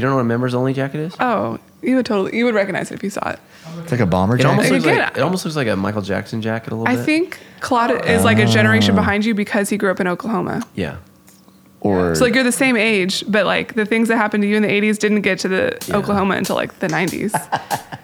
You don't know what a members only jacket is? Oh, you would totally you would recognize it if you saw it. It's like a bomber It almost jacket. looks Again, like it almost looks like a Michael Jackson jacket a little bit. I bit. think Claude is like a oh. generation behind you because he grew up in Oklahoma. Yeah. Or So like you're the same age, but like the things that happened to you in the 80s didn't get to the Yeah. Oklahoma until like the 90s.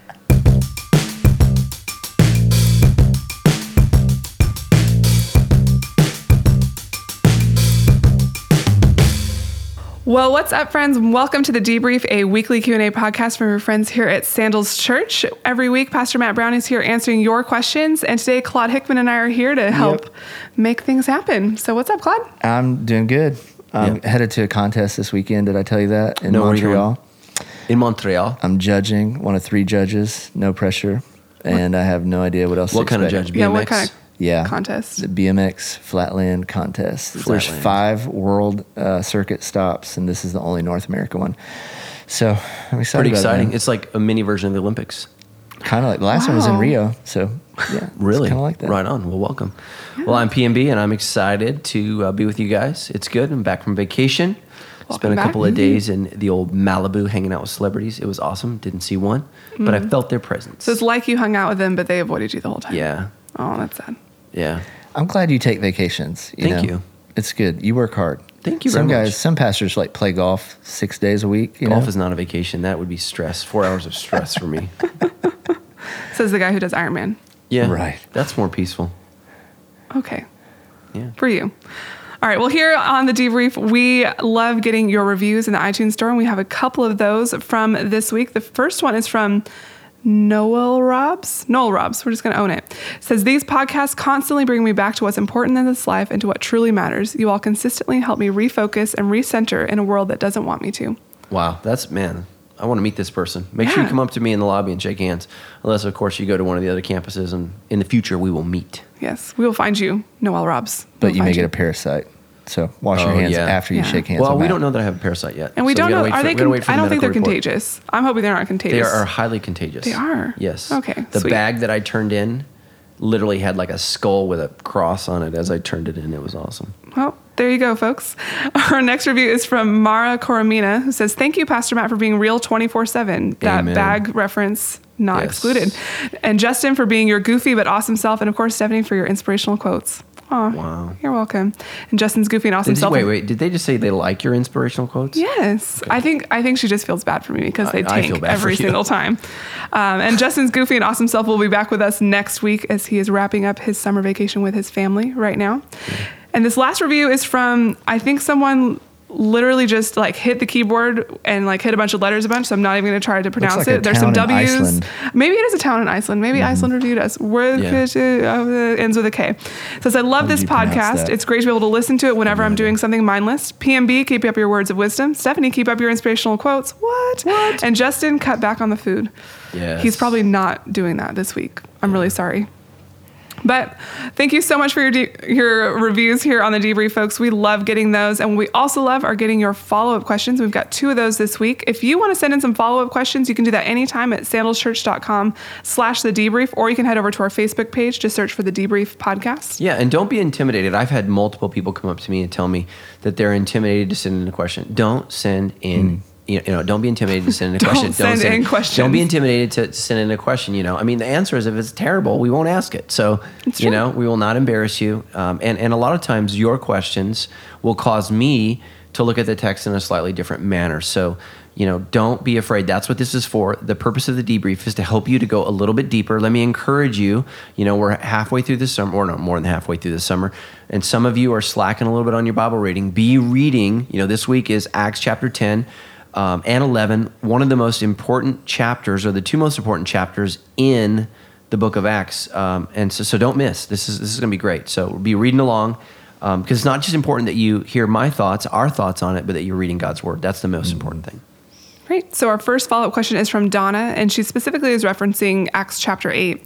Well, what's up, friends? Welcome to the Debrief, a weekly Q&A podcast from your friends here at Sandals Church. Every week, Pastor Matt Brown is here answering your questions, and today Claude Hickman and I are here to help Yep. make things happen. So, what's up, Claude? I'm doing good. I'm Yeah. headed to a contest this weekend. Did I tell you that in No, where are you going? Montreal? In Montreal. I'm judging one of three judges. No pressure, and I have no idea what else. To do. What to kind of judge? BMX. Yeah, what kind of Yeah, contest? The BMX Flatland contest. There's five world uh, circuit stops, and this is the only North America one. So I'm excited. Pretty about exciting. It, It's like a mini version of the Olympics. kind of like the last one was in Rio. So yeah, Really? kind of like that. Right on. Well, welcome. Well, I'm PMB and I'm excited to uh, be with you guys. It's good. I'm back from vacation. Welcome Spent a back. couple of days in the old Malibu hanging out with celebrities. It was awesome. Didn't see one, but I felt their presence. So it's like you hung out with them, but they avoided you the whole time. yeah. Oh, that's sad. Yeah. I'm glad you take vacations. You Thank know? you. It's good. You work hard. Thank you Some very guys, much. some pastors like play golf six days a week. You Golf know? is not a vacation. That would be stress. Four hours of stress for me. Says the guy who does Iron Man. Yeah. Right. That's more peaceful. Okay. Yeah. For you. All right. Well, here on the debrief, we love getting your reviews in the iTunes store, and we have a couple of those from this week. The first one is from Noel Robs. Noel Robs. We're just going to own it. Says these podcasts constantly bring me back to what's important in this life and to what truly matters. You all consistently help me refocus and recenter in a world that doesn't want me to. Wow, that's man. I want to meet this person. Make sure you come up to me in the lobby and shake hands. Unless, of course, you go to one of the other campuses, and in the future we will meet. Yes, we will find you, Noel Robs. but We'll you may find get a parasite. So wash your Oh, hands yeah. after you Yeah. shake hands. well, with we Matt. don't know that I have a parasite yet, And we so don't gotta know. Are for- they? we Con- I don't think they're report. contagious. I'm hoping they're not contagious. They are highly contagious. They are? Yes. Okay, The sweet. bag that I turned in literally had like a skull with a cross on it as I turned it in. It was awesome. Well, there you go, folks. Our next review is from Mara Coromina, who says, Thank you, Pastor Matt, for being real 24 7. That Amen. bag reference not Yes. excluded. And Justin for being your goofy but awesome self. And of course, Stephanie for your inspirational quotes. Aw, Wow. You're welcome. And Justin's goofy and awesome Did, self. wait, wait. Did they just say they like your inspirational quotes? Yes, I think I think she just feels bad for me because they I- I tank bad every single time. Um, and Justin's goofy and awesome self will be back with us next week as he is wrapping up his summer vacation with his family right now. And this last review is from I think someone literally just like hit the keyboard and like hit a bunch of letters a bunch. So I'm not even going to try to pronounce like it. There's some W's. Maybe it is a town in Iceland. Maybe Iceland reviewed us. Where Yeah. ends with a K. Says I love How this podcast. It's great to be able to listen to it whenever I'm doing something mindless. PMB, keep up your words of wisdom. Stephanie, keep up your inspirational quotes. What? What? And Justin, cut back on the food. Yes. He's probably not doing that this week. I'm really sorry. But thank you so much for your de- your reviews here on the debrief, folks. We love getting those, and we also love are getting your follow up questions. We've got two of those this week. If you want to send in some follow up questions, you can do that anytime at sandalschurch.com/slash the debrief, or you can head over to our Facebook page to search for the debrief podcast. Yeah, and don't be intimidated. I've had multiple people come up to me and tell me that they're intimidated to send in a question. Don't send in. Hmm. You know, don't be intimidated to send in a Don't question. send in questions. Don't be intimidated to, to send in a question. You know, I mean, the answer is if it's terrible, we won't ask it. So, It's you true. know, we will not embarrass you. Um, and and a lot of times, your questions will cause me to look at the text in a slightly different manner. So, you know, don't be afraid. That's what this is for. The purpose of the debrief is to help you to go a little bit deeper. Let me encourage you. You know, we're halfway through the summer, or no, more than halfway through the summer, and some of you are slacking a little bit on your Bible reading. Be reading. You know, this week is Acts chapter 10 um, and 11, one of the most important chapters, or the two most important chapters in the book of Acts. Um, and so, so don't miss. This is this is going to be great. So be reading along because it's not just important that you hear my thoughts, our thoughts on it, but that you're reading God's word. That's the most important thing. Great. So our first follow up question is from Donna, and she specifically is referencing Acts chapter 8.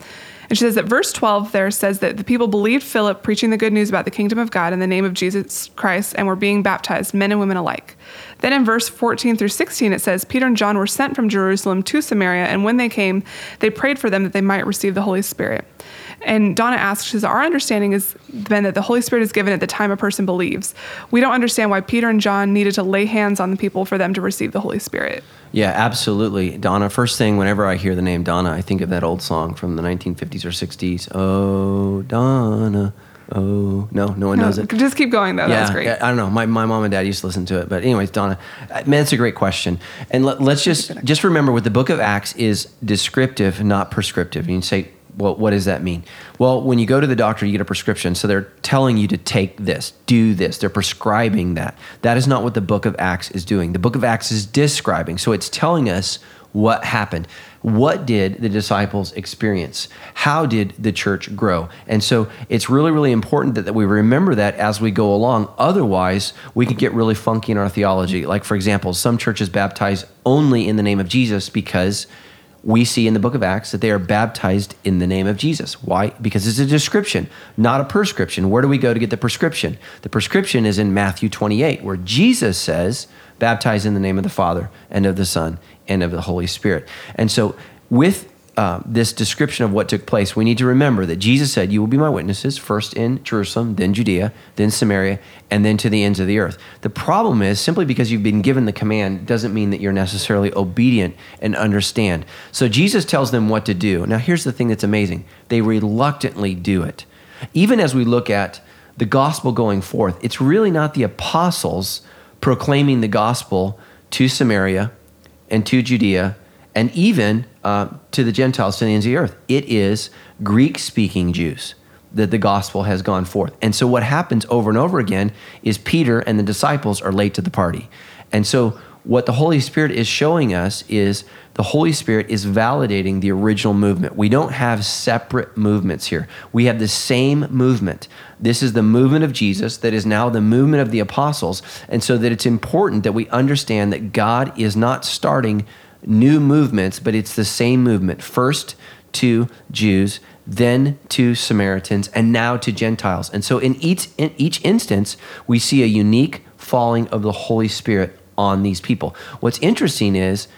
And she says that verse 12 there says that the people believed Philip preaching the good news about the kingdom of God in the name of Jesus Christ and were being baptized, men and women alike. Then in verse 14 through 16, it says, Peter and John were sent from Jerusalem to Samaria, and when they came, they prayed for them that they might receive the Holy Spirit. And Donna asks, says, Our understanding has been that the Holy Spirit is given at the time a person believes. We don't understand why Peter and John needed to lay hands on the people for them to receive the Holy Spirit. Yeah, absolutely. Donna, first thing, whenever I hear the name Donna, I think of that old song from the 1950s or 60s. Oh, Donna. Oh, no, no one knows it. Just keep going, though. That's great. I don't know. My, my mom and dad used to listen to it. But anyways, Donna, uh, man, it's a great question. And let, us just just remember what the book of Acts is descriptive, not prescriptive. And you say, well, what does that mean? Well, when you go to the doctor, you get a prescription. So they're telling you to take this, do this. They're prescribing that. That is not what the book of Acts is doing. The book of Acts is describing. So it's telling us what happened. What did the disciples experience? How did the church grow? And so it's really, really important that, that we remember that as we go along. Otherwise, we could get really funky in our theology. Like, for example, some churches baptize only in the name of Jesus because we see in the book of Acts that they are baptized in the name of Jesus. Why? Because it's a description, not a prescription. Where do we go to get the prescription? The prescription is in Matthew 28, where Jesus says, baptize in the name of the Father and of the Son and of the Holy Spirit. And so, with uh, this description of what took place, we need to remember that Jesus said, You will be my witnesses, first in Jerusalem, then Judea, then Samaria, and then to the ends of the earth. The problem is simply because you've been given the command doesn't mean that you're necessarily obedient and understand. So Jesus tells them what to do. Now, here's the thing that's amazing they reluctantly do it. Even as we look at the gospel going forth, it's really not the apostles proclaiming the gospel to Samaria and to Judea and even uh, to the Gentiles, to the ends of the earth. It is Greek speaking Jews that the gospel has gone forth. And so what happens over and over again is Peter and the disciples are late to the party. And so what the Holy Spirit is showing us is the Holy Spirit is validating the original movement. We don't have separate movements here. We have the same movement. This is the movement of Jesus that is now the movement of the apostles. And so that it's important that we understand that God is not starting new movements, but it's the same movement. First to Jews, then to Samaritans, and now to Gentiles. And so in each in each instance, we see a unique falling of the Holy Spirit on these people. What's interesting is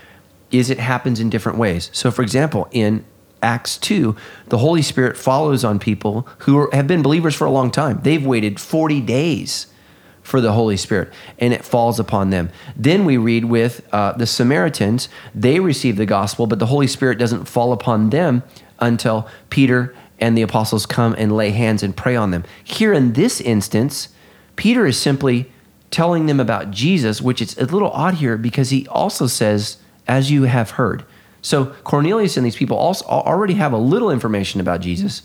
is it happens in different ways. So for example, in Acts 2, the Holy Spirit follows on people who have been believers for a long time. They've waited 40 days for the Holy Spirit, and it falls upon them. Then we read with uh, the Samaritans, they receive the gospel, but the Holy Spirit doesn't fall upon them until Peter and the apostles come and lay hands and pray on them. Here in this instance, Peter is simply telling them about Jesus, which is a little odd here because he also says, as you have heard. So Cornelius and these people also already have a little information about Jesus,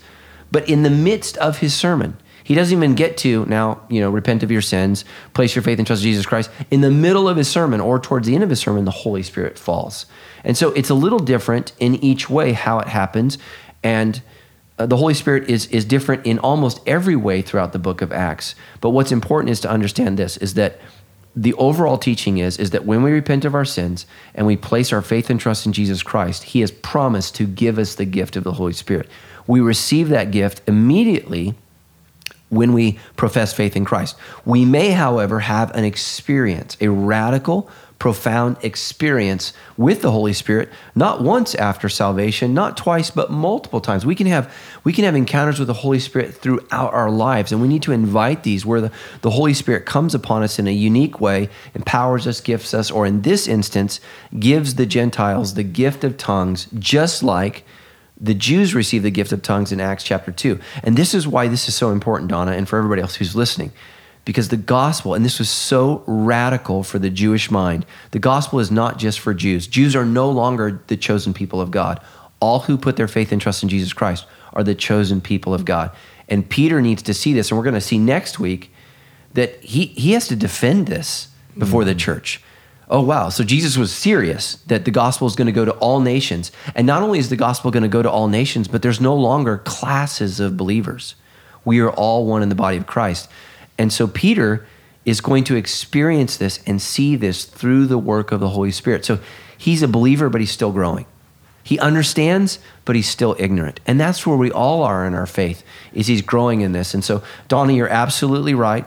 but in the midst of his sermon, he doesn't even get to now, you know, repent of your sins, place your faith and trust in Jesus Christ. In the middle of his sermon or towards the end of his sermon, the Holy Spirit falls. And so it's a little different in each way how it happens. And uh, the Holy Spirit is, is different in almost every way throughout the book of Acts. But what's important is to understand this is that the overall teaching is is that when we repent of our sins and we place our faith and trust in Jesus Christ, he has promised to give us the gift of the Holy Spirit. We receive that gift immediately when we profess faith in Christ. We may, however, have an experience, a radical, profound experience with the Holy Spirit, not once after salvation, not twice, but multiple times. We can have we can have encounters with the Holy Spirit throughout our lives, and we need to invite these where the, the Holy Spirit comes upon us in a unique way, empowers us, gifts us, or in this instance, gives the Gentiles the gift of tongues, just like the Jews received the gift of tongues in Acts chapter 2. And this is why this is so important, Donna, and for everybody else who's listening. Because the gospel, and this was so radical for the Jewish mind, the gospel is not just for Jews. Jews are no longer the chosen people of God. All who put their faith and trust in Jesus Christ are the chosen people of God. And Peter needs to see this, and we're going to see next week that he, he has to defend this before mm-hmm. the church oh, wow. So Jesus was serious that the gospel is going to go to all nations. And not only is the gospel going to go to all nations, but there's no longer classes of believers. We are all one in the body of Christ. And so Peter is going to experience this and see this through the work of the Holy Spirit. So he's a believer, but he's still growing. He understands, but he's still ignorant. And that's where we all are in our faith, is he's growing in this. And so, Donnie, you're absolutely right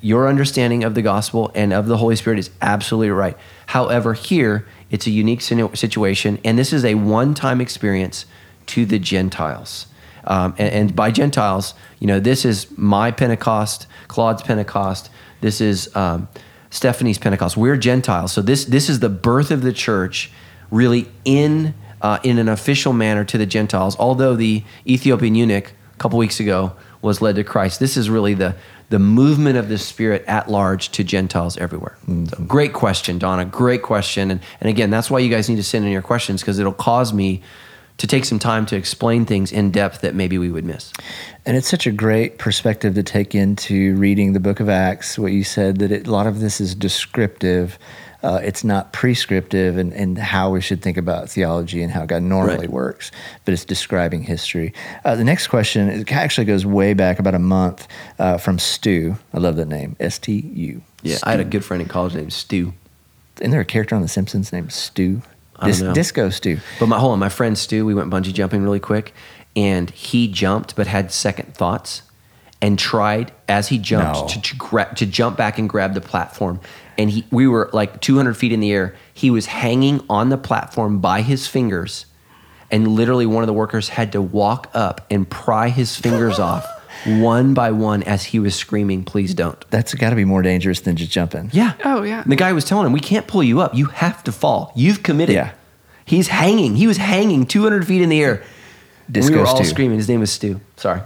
your understanding of the gospel and of the Holy Spirit is absolutely right. However, here it's a unique situation, and this is a one time experience to the Gentiles. Um, and, and by Gentiles, you know, this is my Pentecost, Claude's Pentecost. This is um, Stephanie's Pentecost. We're Gentiles, so this this is the birth of the church, really in uh, in an official manner to the Gentiles. Although the Ethiopian eunuch a couple weeks ago was led to Christ, this is really the the movement of the Spirit at large to Gentiles everywhere. So great question, Donna. Great question. And, and again, that's why you guys need to send in your questions because it'll cause me to take some time to explain things in depth that maybe we would miss. And it's such a great perspective to take into reading the book of Acts, what you said, that it, a lot of this is descriptive. Uh, it's not prescriptive and, and how we should think about theology and how God normally Right. works, but it's describing history. Uh, the next question it actually goes way back about a month uh, from Stu. I love that name, S T U. Yeah, I had a good friend in college named Stu. Isn't there a character on The Simpsons named Stu? I know. Disco Stu. But my hold on, my friend Stu, we went bungee jumping really quick, and he jumped but had second thoughts, and tried as he jumped No. to to, gra- to jump back and grab the platform. And he, we were like 200 feet in the air. He was hanging on the platform by his fingers, and literally one of the workers had to walk up and pry his fingers off one by one as he was screaming, "Please don't." That's got to be more dangerous than just jumping. Yeah. Oh, yeah. And the guy was telling him, "We can't pull you up. You have to fall. You've committed." Yeah. He's hanging. He was hanging 200 feet in the air. Disco we were all Stu. screaming. His name was Stu. Sorry.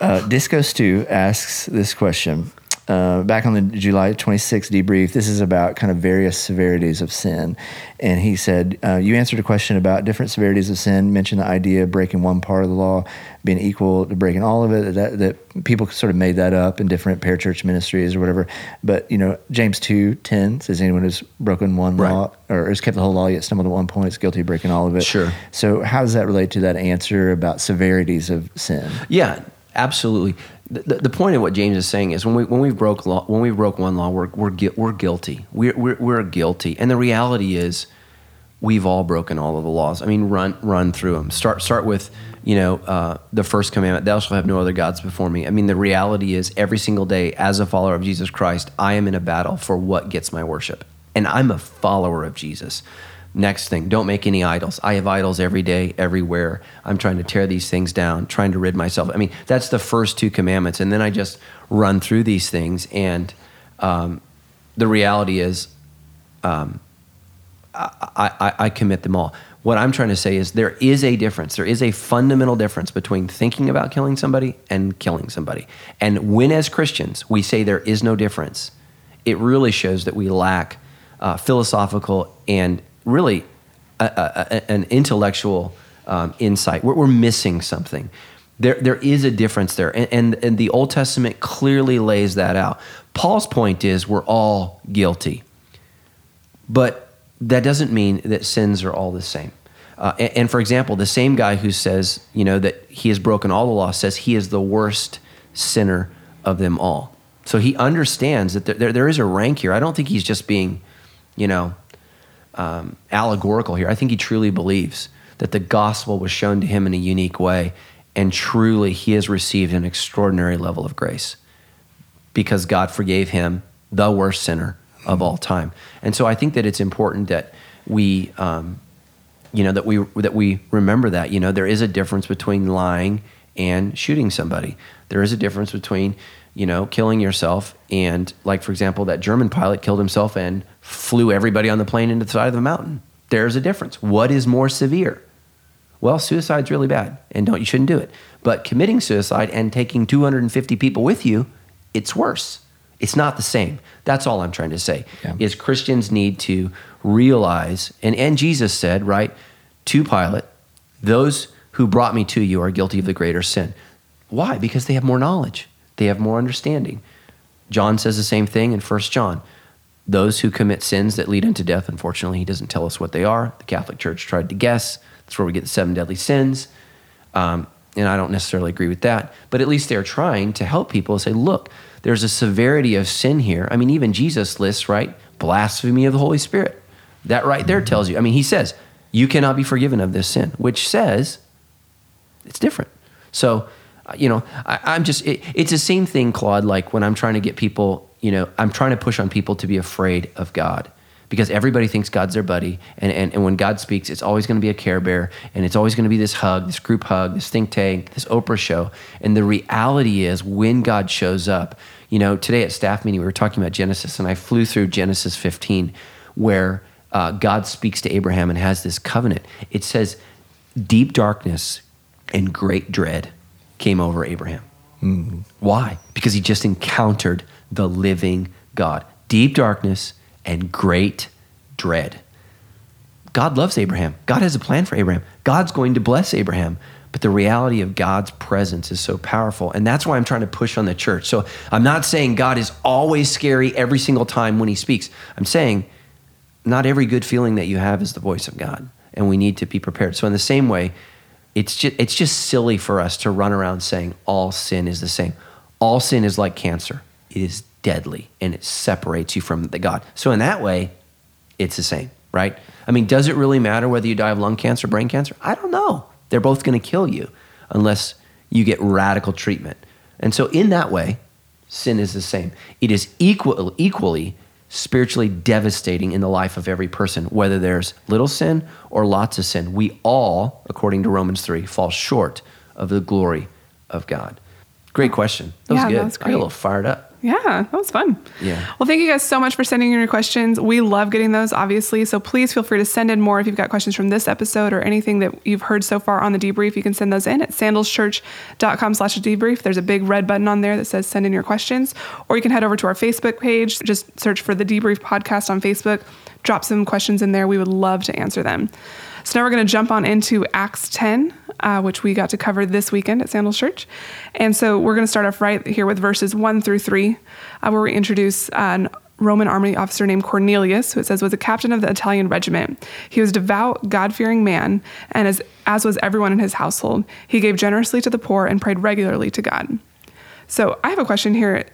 Uh, Disco Stu asks this question. Uh, back on the July 26th debrief, this is about kind of various severities of sin. And he said, uh, You answered a question about different severities of sin, mentioned the idea of breaking one part of the law being equal to breaking all of it, that, that people sort of made that up in different parachurch ministries or whatever. But, you know, James 2 10 says, Anyone who's broken one Right. law or has kept the whole law yet stumbled at one point is guilty of breaking all of it. Sure. So, how does that relate to that answer about severities of sin? Yeah, absolutely. The, the, point of what James is saying is when we when we broke law when we broke one law we're we're, we're guilty we're, we're we're guilty and the reality is we've all broken all of the laws. I mean run run through them. Start start with you know uh, the first commandment thou shalt have no other gods before me. I mean the reality is every single day as a follower of Jesus Christ I am in a battle for what gets my worship and I'm a follower of Jesus. Next thing, don't make any idols. I have idols every day, everywhere. I'm trying to tear these things down, trying to rid myself. I mean, that's the first two commandments. And then I just run through these things. And um, the reality is, um, I, I, I commit them all. What I'm trying to say is there is a difference. There is a fundamental difference between thinking about killing somebody and killing somebody. And when, as Christians, we say there is no difference, it really shows that we lack uh, philosophical and really a, a, a- an intellectual um, insight. We're, we're missing something. There, there is a difference there. And, and, and the Old Testament clearly lays that out. Paul's point is we're all guilty. But that doesn't mean that sins are all the same. Uh, and, and for example, the same guy who says, you know, that he has broken all the law says he is the worst sinner of them all. So he understands that there, there, there is a rank here. I don't think he's just being, you know, um, allegorical here. I think he truly believes that the gospel was shown to him in a unique way, and truly he has received an extraordinary level of grace because God forgave him, the worst sinner of all time. And so I think that it's important that we, um, you know, that we that we remember that. You know, there is a difference between lying and shooting somebody. There is a difference between, you know, killing yourself and, like for example, that German pilot killed himself and flew everybody on the plane into the side of the mountain. There's a difference. What is more severe? Well, suicide's really bad, and don't you shouldn't do it. But committing suicide and taking 250 people with you, it's worse. It's not the same. That's all I'm trying to say. Yeah. Is Christians need to realize, and, and Jesus said, right, to Pilate, those who brought me to you are guilty of the greater sin. Why? Because they have more knowledge. They have more understanding. John says the same thing in 1 John. Those who commit sins that lead unto death, unfortunately, he doesn't tell us what they are. The Catholic Church tried to guess. That's where we get the seven deadly sins. Um, and I don't necessarily agree with that. But at least they're trying to help people say, look, there's a severity of sin here. I mean, even Jesus lists, right? Blasphemy of the Holy Spirit. That right there tells you. I mean, he says, you cannot be forgiven of this sin, which says it's different. So, you know, I, I'm just, it, it's the same thing, Claude, like when I'm trying to get people, you know, I'm trying to push on people to be afraid of God because everybody thinks God's their buddy. And, and, and when God speaks, it's always going to be a care bear and it's always going to be this hug, this group hug, this think tank, this Oprah show. And the reality is when God shows up, you know, today at staff meeting, we were talking about Genesis and I flew through Genesis 15 where uh, God speaks to Abraham and has this covenant. It says, deep darkness and great dread came over Abraham. Mm-hmm. Why? Because he just encountered the living God. Deep darkness and great dread. God loves Abraham. God has a plan for Abraham. God's going to bless Abraham. But the reality of God's presence is so powerful. And that's why I'm trying to push on the church. So I'm not saying God is always scary every single time when he speaks. I'm saying not every good feeling that you have is the voice of God. And we need to be prepared. So, in the same way, it's just, it's just silly for us to run around saying all sin is the same. All sin is like cancer, it is deadly and it separates you from the God. So, in that way, it's the same, right? I mean, does it really matter whether you die of lung cancer, brain cancer? I don't know. They're both going to kill you unless you get radical treatment. And so, in that way, sin is the same. It is equal, equally spiritually devastating in the life of every person, whether there's little sin or lots of sin. We all, according to Romans 3, fall short of the glory of God. Great question. That was Yeah, good. that was I got a little fired up. Yeah, that was fun. Yeah. Well, thank you guys so much for sending in your questions. We love getting those, obviously. So please feel free to send in more if you've got questions from this episode or anything that you've heard so far on the debrief. You can send those in at sandalschurch.com slash debrief. There's a big red button on there that says send in your questions. Or you can head over to our Facebook page. Just search for the debrief podcast on Facebook. Drop some questions in there. We would love to answer them. So now we're going to jump on into Acts 10, uh, which we got to cover this weekend at Sandals Church. And so we're going to start off right here with verses 1 through 3, uh, where we introduce an Roman army officer named Cornelius, who it says was a captain of the Italian regiment. He was a devout, God fearing man, and as, as was everyone in his household, he gave generously to the poor and prayed regularly to God. So I have a question here.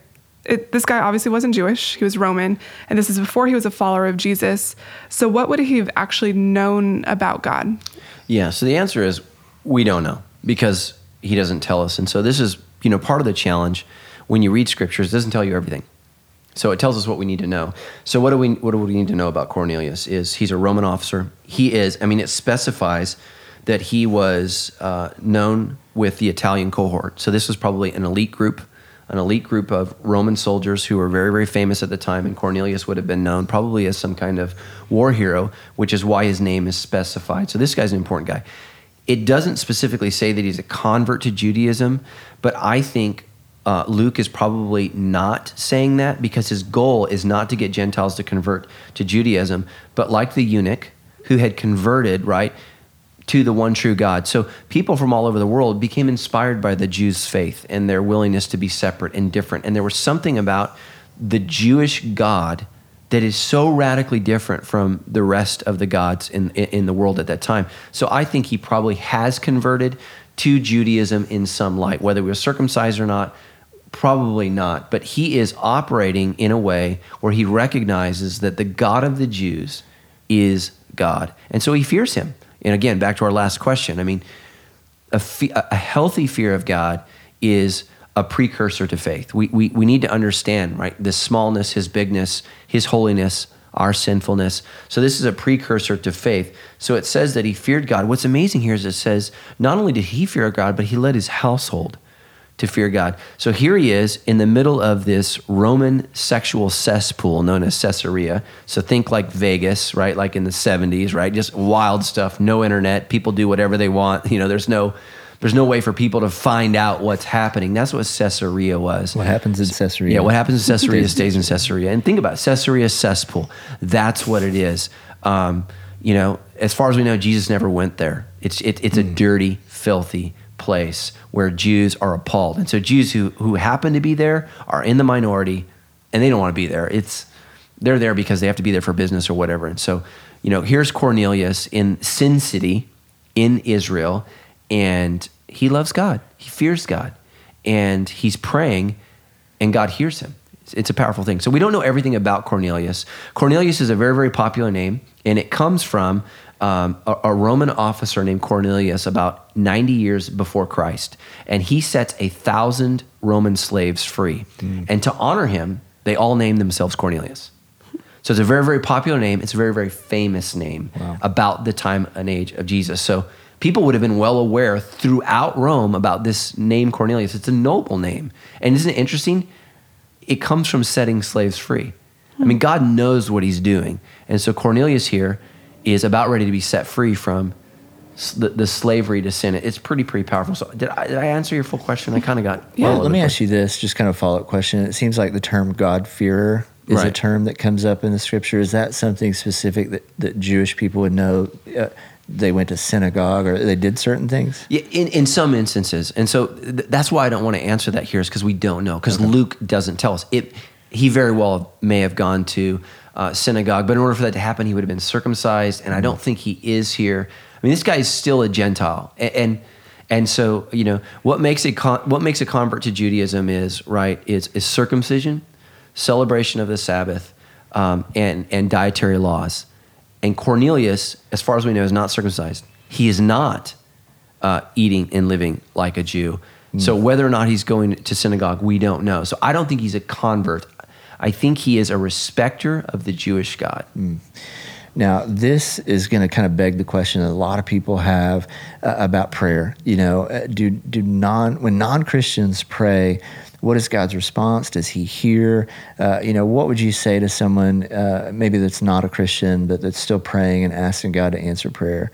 It, this guy obviously wasn't Jewish, he was Roman, and this is before he was a follower of Jesus. So, what would he have actually known about God? Yeah. So the answer is we don't know because he doesn't tell us. And so this is, you know, part of the challenge when you read scriptures, doesn't tell you everything. So it tells us what we need to know. So what do we what do we need to know about Cornelius? Is he's a Roman officer. He is. I mean, it specifies that he was uh, known with the Italian cohort. So this was probably an elite group, an elite group of Roman soldiers who were very very famous at the time. And Cornelius would have been known probably as some kind of war hero, which is why his name is specified. So this guy's an important guy. It doesn't specifically say that he's a convert to Judaism, but I think uh, Luke is probably not saying that because his goal is not to get Gentiles to convert to Judaism, but like the eunuch who had converted, right, to the one true God. So people from all over the world became inspired by the Jews' faith and their willingness to be separate and different. And there was something about the Jewish God that is so radically different from the rest of the gods in, in the world at that time. So I think he probably has converted to Judaism in some light, whether he was circumcised or not, probably not. But he is operating in a way where he recognizes that the God of the Jews is God. And so he fears him. And again, back to our last question. I mean, a, fe- a healthy fear of God is a precursor to faith. We, we, we need to understand, right, the smallness, his bigness, his holiness, our sinfulness. So this is a precursor to faith. So it says that he feared God. What's amazing here is it says not only did he fear God, but he led his household to fear God. So here he is in the middle of this Roman sexual cesspool known as Caesarea. So think like Vegas, right? Like in the 70s, right? Just wild stuff, no internet, people do whatever they want. You know, there's no there's no way for people to find out what's happening. That's what Caesarea was. What happens in Caesarea? Yeah, what happens in Caesarea stays in Caesarea. And think about it, Caesarea cesspool. That's what it is. Um, you know, as far as we know, Jesus never went there. It's it, it's a dirty, filthy place where Jews are appalled. And so Jews who who happen to be there are in the minority, and they don't want to be there. It's they're there because they have to be there for business or whatever. And so, you know, here's Cornelius in Sin City in Israel, and he loves God. He fears God, and he's praying, and God hears him. It's- It's a powerful thing. So we don't know everything about Cornelius. Cornelius is a very, very popular name, and it comes from um, a, a Roman officer named Cornelius about 90 years before Christ, and he sets a thousand Roman slaves free. And to honor him, they all name themselves Cornelius. So it's a very, very popular name. It's a very, very famous name about the time and age of Jesus. So people would have been well aware throughout Rome about this name Cornelius. It's a noble name. And isn't it interesting? It comes from setting slaves free. I mean, God knows what he's doing. And so Cornelius here is about ready to be set free from the, the slavery to sin. It's pretty, pretty powerful. So did I, did I answer your full question? I kind of got. Yeah. all Well, over let me ask you this, just kind of follow up question. It seems like the term God-fearer is a term that comes up in the scripture. Is that something specific that, that Jewish people would know? Uh, they went to synagogue or they did certain things? Yeah, in, in some instances. And so th- that's why I don't want to answer that here is because we don't know, because Luke doesn't tell us. It, he very well may have gone to uh, synagogue, but in order for that to happen, he would have been circumcised. And I don't think he is here. I mean, this guy is still a Gentile. And, and, and so, you know, what makes, a con- what makes a convert to Judaism is, right, is, is circumcision, celebration of the Sabbath, um, and, and dietary laws. And Cornelius, as far as we know, is not circumcised. He is not uh, eating and living like a Jew. So whether or not he's going to synagogue, we don't know. So I don't think he's a convert. I think he is a respecter of the Jewish God. Now, this is going to kind of beg the question that a lot of people have uh, about prayer. You know, uh, do do non when non Christians pray, what is God's response? Does He hear? Uh, you know, what would you say to someone uh, maybe that's not a Christian but that's still praying and asking God to answer prayer?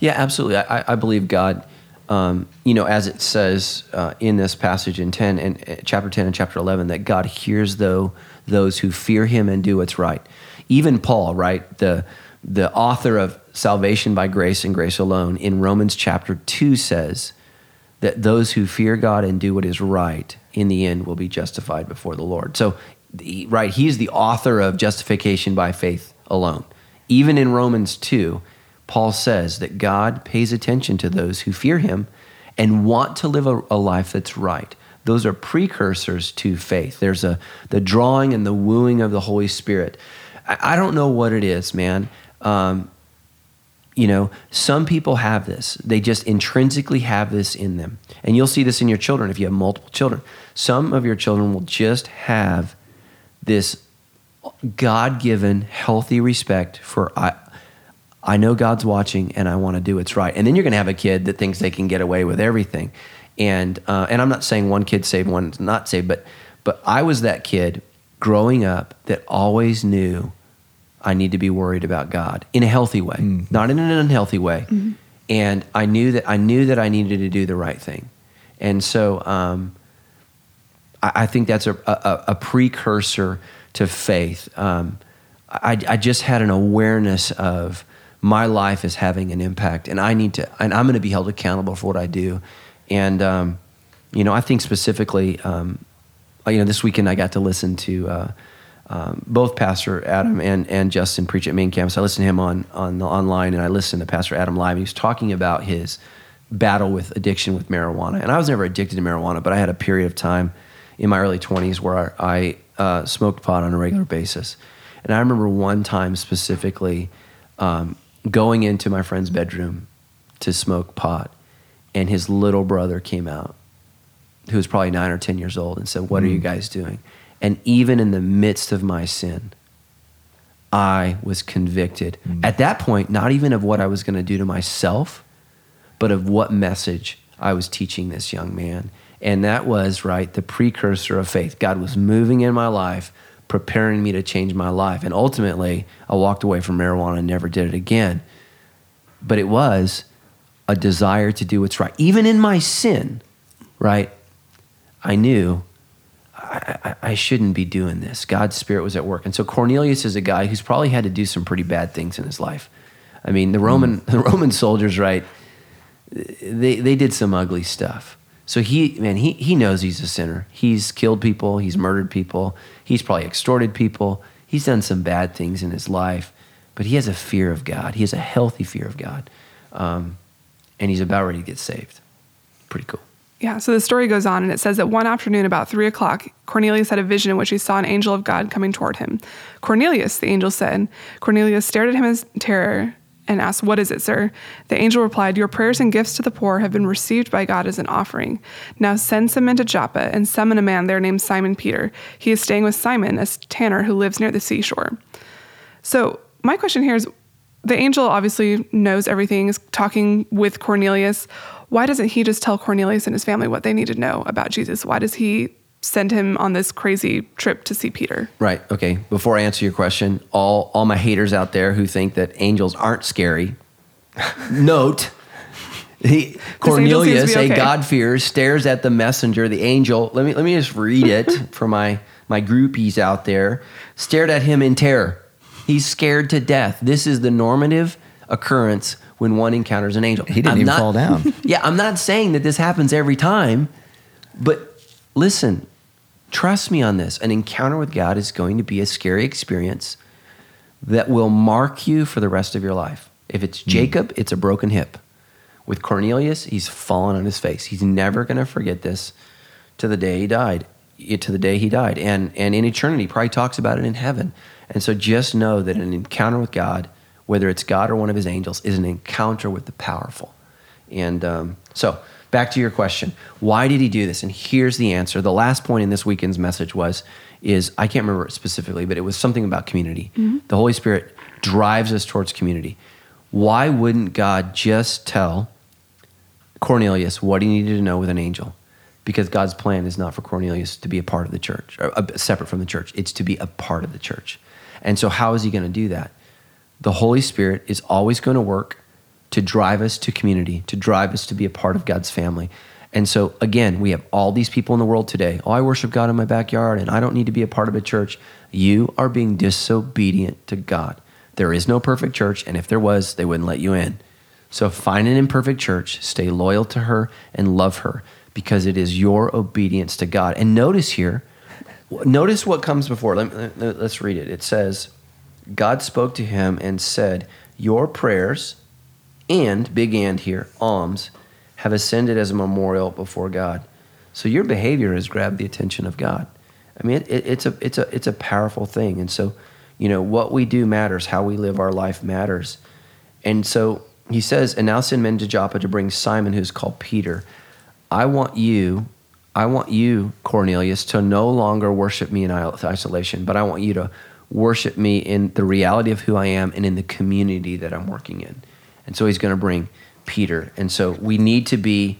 Yeah, absolutely. I, I believe God, um, you know, as it says uh, in this passage in 10 and uh, chapter 10 and chapter 11, that God hears though those who fear him and do what's right. Even Paul, right, the, the author of Salvation by Grace and Grace Alone in Romans chapter 2 says that those who fear God and do what is right in the end will be justified before the Lord. So, the- right, he's the author of justification by faith alone. Even in Romans 2, Paul says that God pays attention to those who fear him and want to live a, a life that's right. Those are precursors to faith. There's a the drawing and the wooing of the Holy Spirit. I, I don't know what it is, man. Um, you know, some people have this. They just intrinsically have this in them. And you'll see this in your children if you have multiple children. Some of your children will just have this God given, healthy respect for, I, I know God's watching and I want to do what's right. And then you're going to have a kid that thinks they can get away with everything. And, uh, and I'm not saying one kid saved, one's not saved, but, but I was that kid growing up that always knew I need to be worried about God in a healthy way, not in an unhealthy way. And I knew that I knew that I needed to do the right thing. And so um, I, I think that's a, a, a precursor to faith. Um, I, I just had an awareness of my life is having an impact, and I need to, and I'm going to be held accountable for what I do. And um, you know, I think specifically, um, you know, this weekend I got to listen to uh, um, both Pastor Adam and, and Justin preach at main campus. I listened to him on on the online, and I listened to Pastor Adam live. He was talking about his battle with addiction with marijuana, and I was never addicted to marijuana, but I had a period of time in my early 20s where I, I uh, smoked pot on a regular basis, and I remember one time specifically um, going into my friend's bedroom to smoke pot, and his little brother came out who was probably nine or 10 years old and said, What are you mm-hmm. guys doing? And even in the midst of my sin, I was convicted. Mm-hmm. At that point, not even of what I was going to do to myself, but of what message I was teaching this young man. And that was, right, the precursor of faith. God was moving in my life, preparing me to change my life. And ultimately, I walked away from marijuana and never did it again. But it was a desire to do what's right. Even in my sin, right, I knew I, I, I shouldn't be doing this. God's spirit was at work. And so Cornelius is a guy who's probably had to do some pretty bad things in his life. I mean, the Roman the Roman soldiers, right? They they did some ugly stuff. So he man, he he knows he's a sinner. He's killed people, he's murdered people, he's probably extorted people. He's done some bad things in his life, but he has a fear of God. He has a healthy fear of God. Um, and he's about ready to get saved. Pretty cool. Yeah, so the story goes on and it says that one afternoon about three o'clock, Cornelius had a vision in which he saw an angel of God coming toward him. Cornelius, the angel said. Cornelius stared at him in terror and asked, What is it, sir? The angel replied, Your prayers and gifts to the poor have been received by God as an offering. Now send some men to Joppa and summon a man there named Simon Peter. He is staying with Simon, a tanner who lives near the seashore. So my question here is the angel obviously knows everything, is talking with Cornelius. Why doesn't he just tell Cornelius and his family what they need to know about Jesus? Why does he send him on this crazy trip to see Peter? Right. Okay. Before I answer your question, all all my haters out there who think that angels aren't scary, note he, Cornelius, okay. a God-fearer, stares at the messenger, the angel. Let me let me just read it for my my groupies out there. Stared at him in terror. He's scared to death. This is the normative occurrence when one encounters an angel. He didn't I'm even not- fall down. Yeah, I'm not saying that this happens every time, but listen, trust me on this. An encounter with God is going to be a scary experience that will mark you for the rest of your life. If it's hmm. Jacob, it's a broken hip. With Cornelius, he's fallen on his face. He's never going to forget this to the day he died. To the day he died, and and in eternity, probably talks about it in heaven. And so, just know that an encounter with God, whether it's God or one of His angels, is an encounter with the powerful. And um, so, back to your question: Why did he do this? And here's the answer. The last point in this weekend's message was, is I can't remember it specifically, but it was something about community. The Holy Spirit drives us towards community. Why wouldn't God just tell Cornelius what he needed to know with an angel? Because God's plan is not for Cornelius to be a part of the church, or uh, separate from the church. It's to be a part of the church. And so, how is he going to do that? The Holy Spirit is always going to work to drive us to community, to drive us to be a part of God's family. And so, again, we have all these people in the world today. Oh, I worship God in my backyard and I don't need to be a part of a church. You are being disobedient to God. There is no perfect church, and if there was, they wouldn't let you in. So find an imperfect church, stay loyal to her, and love her because it is your obedience to God. And notice here, notice what comes before. Let, let, let's read it. It says, God spoke to him and said, Your prayers and, big and here, alms, have ascended as a memorial before God. So your behavior has grabbed the attention of God. I mean, it, it, it's, a, it's, a, it's a powerful thing. And so, you know, what we do matters, how we live our life matters. And so he says, And now send men to Joppa to bring Simon, who's called Peter. I want you, I want you, Cornelius, to no longer worship me in isolation, but I want you to worship me in the reality of who I am and in the community that I'm working in. And so he's going to bring Peter. And so we need to be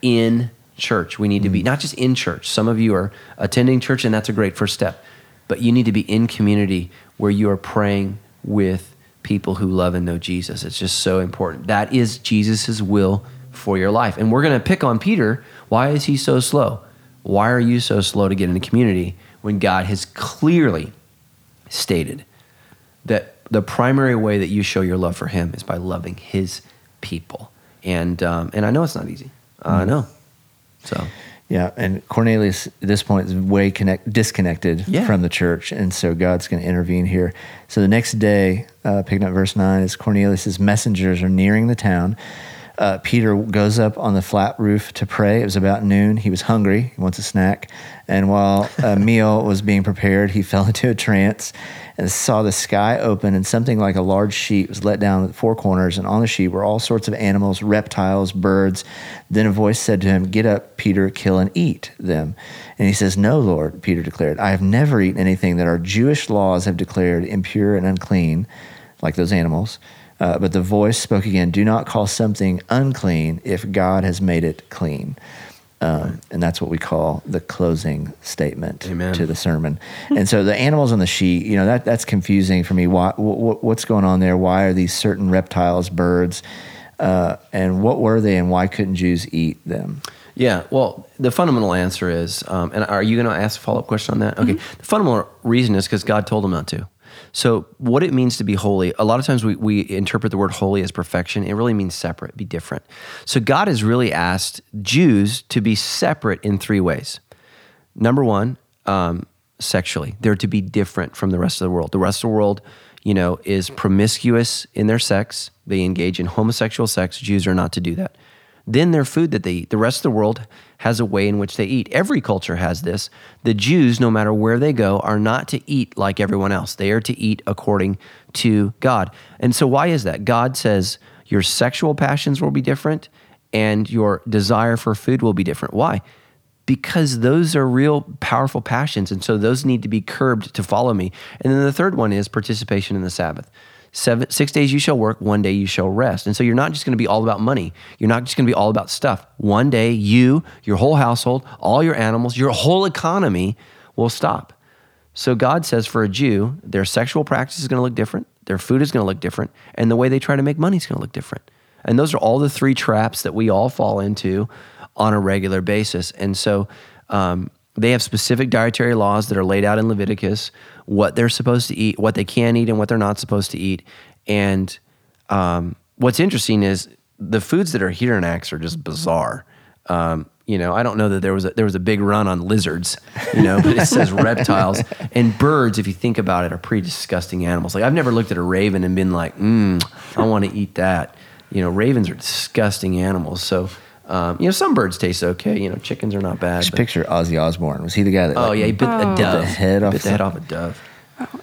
in church. We need to be mm-hmm. not just in church. Some of you are attending church, and that's a great first step. But you need to be in community where you are praying with people who love and know Jesus. It's just so important. That is Jesus' will for your life. And we're going to pick on Peter. Why is he so slow? Why are you so slow to get into the community when God has clearly stated that the primary way that you show your love for him is by loving his people? And, um, and I know it's not easy. I know. So. Yeah, and Cornelius at this point is way connect, disconnected Yeah. from the church, and so God's going to intervene here. So the next day, uh, picking up verse nine, as Cornelius's messengers are nearing the town, uh, Peter goes up on the flat roof to pray. It was about noon. He was hungry. He wants a snack, and while a meal was being prepared, he fell into a trance and saw the sky open, and something like a large sheet was let down at four corners, and on the sheet were all sorts of animals, reptiles, birds. Then a voice said to him, Get up, Peter, kill and eat them. And he says, No, Lord, Peter declared, I have never eaten anything that our Jewish laws have declared impure and unclean, like those animals. Uh, but the voice spoke again, Do not call something unclean if God has made it clean. Um, and that's what we call the closing statement Amen. to the sermon. and so the animals on the sheet, you know, that that's confusing for me. Why, wh- what's going on there? Why are these certain reptiles, birds, uh, and what were they, and why couldn't Jews eat them? Yeah, well, the fundamental answer is, um, and are you going to ask a follow up question on that? Okay, the fundamental reason is because God told them not to. So, what it means to be holy, a lot of times we, we interpret the word holy as perfection. It really means separate, be different. So, God has really asked Jews to be separate in three ways. Number one, um, sexually, they're to be different from the rest of the world. The rest of the world, you know, is promiscuous in their sex. They engage in homosexual sex. Jews are not to do that. Then their food that they eat. The rest of the world has a way in which they eat. Every culture has this. The Jews, no matter where they go, are not to eat like everyone else. They are to eat according to God. And so, why is that? God says your sexual passions will be different and your desire for food will be different. Why? because those are real powerful passions. And so those need to be curbed to follow me. And then the third one is participation in the Sabbath. Seven, six days you shall work, one day you shall rest. And so you're not just going to be all about money. You're not just going to be all about stuff. One day you, your whole household, all your animals, your whole economy will stop. So God says for a Jew, their sexual practice is going to look different, their food is going to look different, and the way they try to make money is going to look different. And those are all the three traps that we all fall into on a regular basis. And so um, they have specific dietary laws that are laid out in Leviticus, what they're supposed to eat, what they can eat, and what they're not supposed to eat. And um, what's interesting is the foods that are here in Acts are just bizarre. Um, you know, I don't know that there was a, there was a big run on lizards, you know, but it says reptiles and birds. If you think about it, are pretty disgusting animals. Like I've never looked at a raven and been like, mm, I want to eat that. You know, ravens are disgusting animals. So um, you know, some birds taste okay. You know, chickens are not bad. Just but- picture Ozzy Osbourne. Was he the guy that? oh like, yeah, he bit Oh. a dove. the head off bit the head off a dove.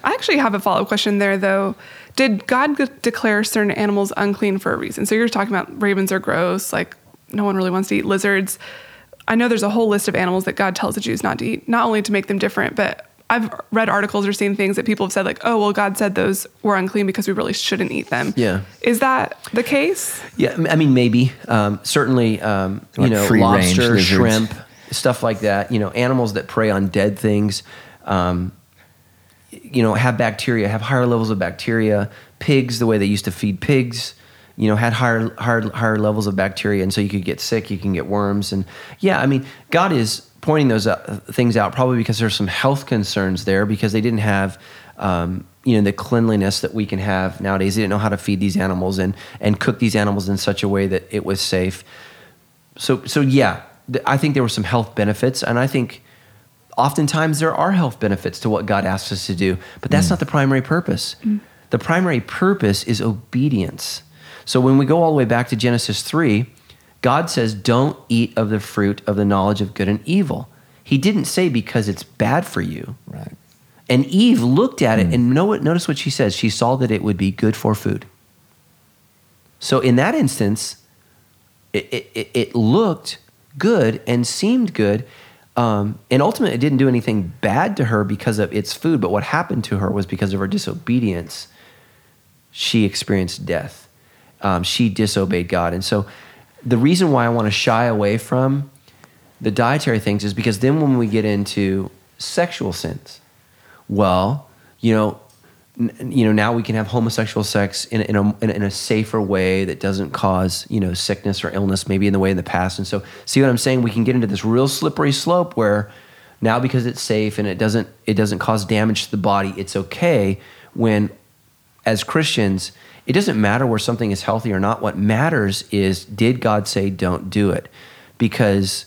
I actually have a follow up question there, though. Did God declare certain animals unclean for a reason? So you're talking about ravens are gross, like no one really wants to eat lizards. I know there's a whole list of animals that God tells the Jews not to eat, not only to make them different, but I've read articles or seen things that people have said, like, oh, well, God said those were unclean because we really shouldn't eat them. Yeah. Is that the case? Yeah, I mean maybe. Um, certainly, um, you know, lobster, shrimp, stuff like that. You know, animals that prey on dead things. Um, you know, have bacteria, have higher levels of bacteria. Pigs, the way they used to feed pigs, you know, had higher higher higher levels of bacteria, and so you could get sick, you can get worms, and yeah, I mean, God is pointing those out, things out probably because there's some health concerns there because they didn't have. Um, you know the cleanliness that we can have nowadays. They didn't know how to feed these animals and and cook these animals in such a way that it was safe. So so yeah, th- I think there were some health benefits, and I think oftentimes there are health benefits to what God asks us to do, but that's mm. not the primary purpose. Mm. The primary purpose is obedience. So when we go all the way back to Genesis 3, God says, Don't eat of the fruit of the knowledge of good and evil. He didn't say because it's bad for you. Right. And Eve looked at it and know notice what she says. She saw that it would be good for food. So in that instance, it, it, it- it looked good and seemed good. Um, and ultimately, it didn't do anything bad to her because of its food. But what happened to her was because of her disobedience, she experienced death. Um, she disobeyed God. And so the reason why I want to shy away from the dietary things is because then when we get into sexual sins, well, you know, n- you know, now we can have homosexual sex in, in, a, in a safer way that doesn't cause, you know, sickness or illness, maybe in the way in the past. And so, see what I'm saying? We can get into this real slippery slope where now because it's safe and it doesn't, it doesn't cause damage to the body, it's okay when, as Christians, it doesn't matter where something is healthy or not. What matters is, did God say don't do it? Because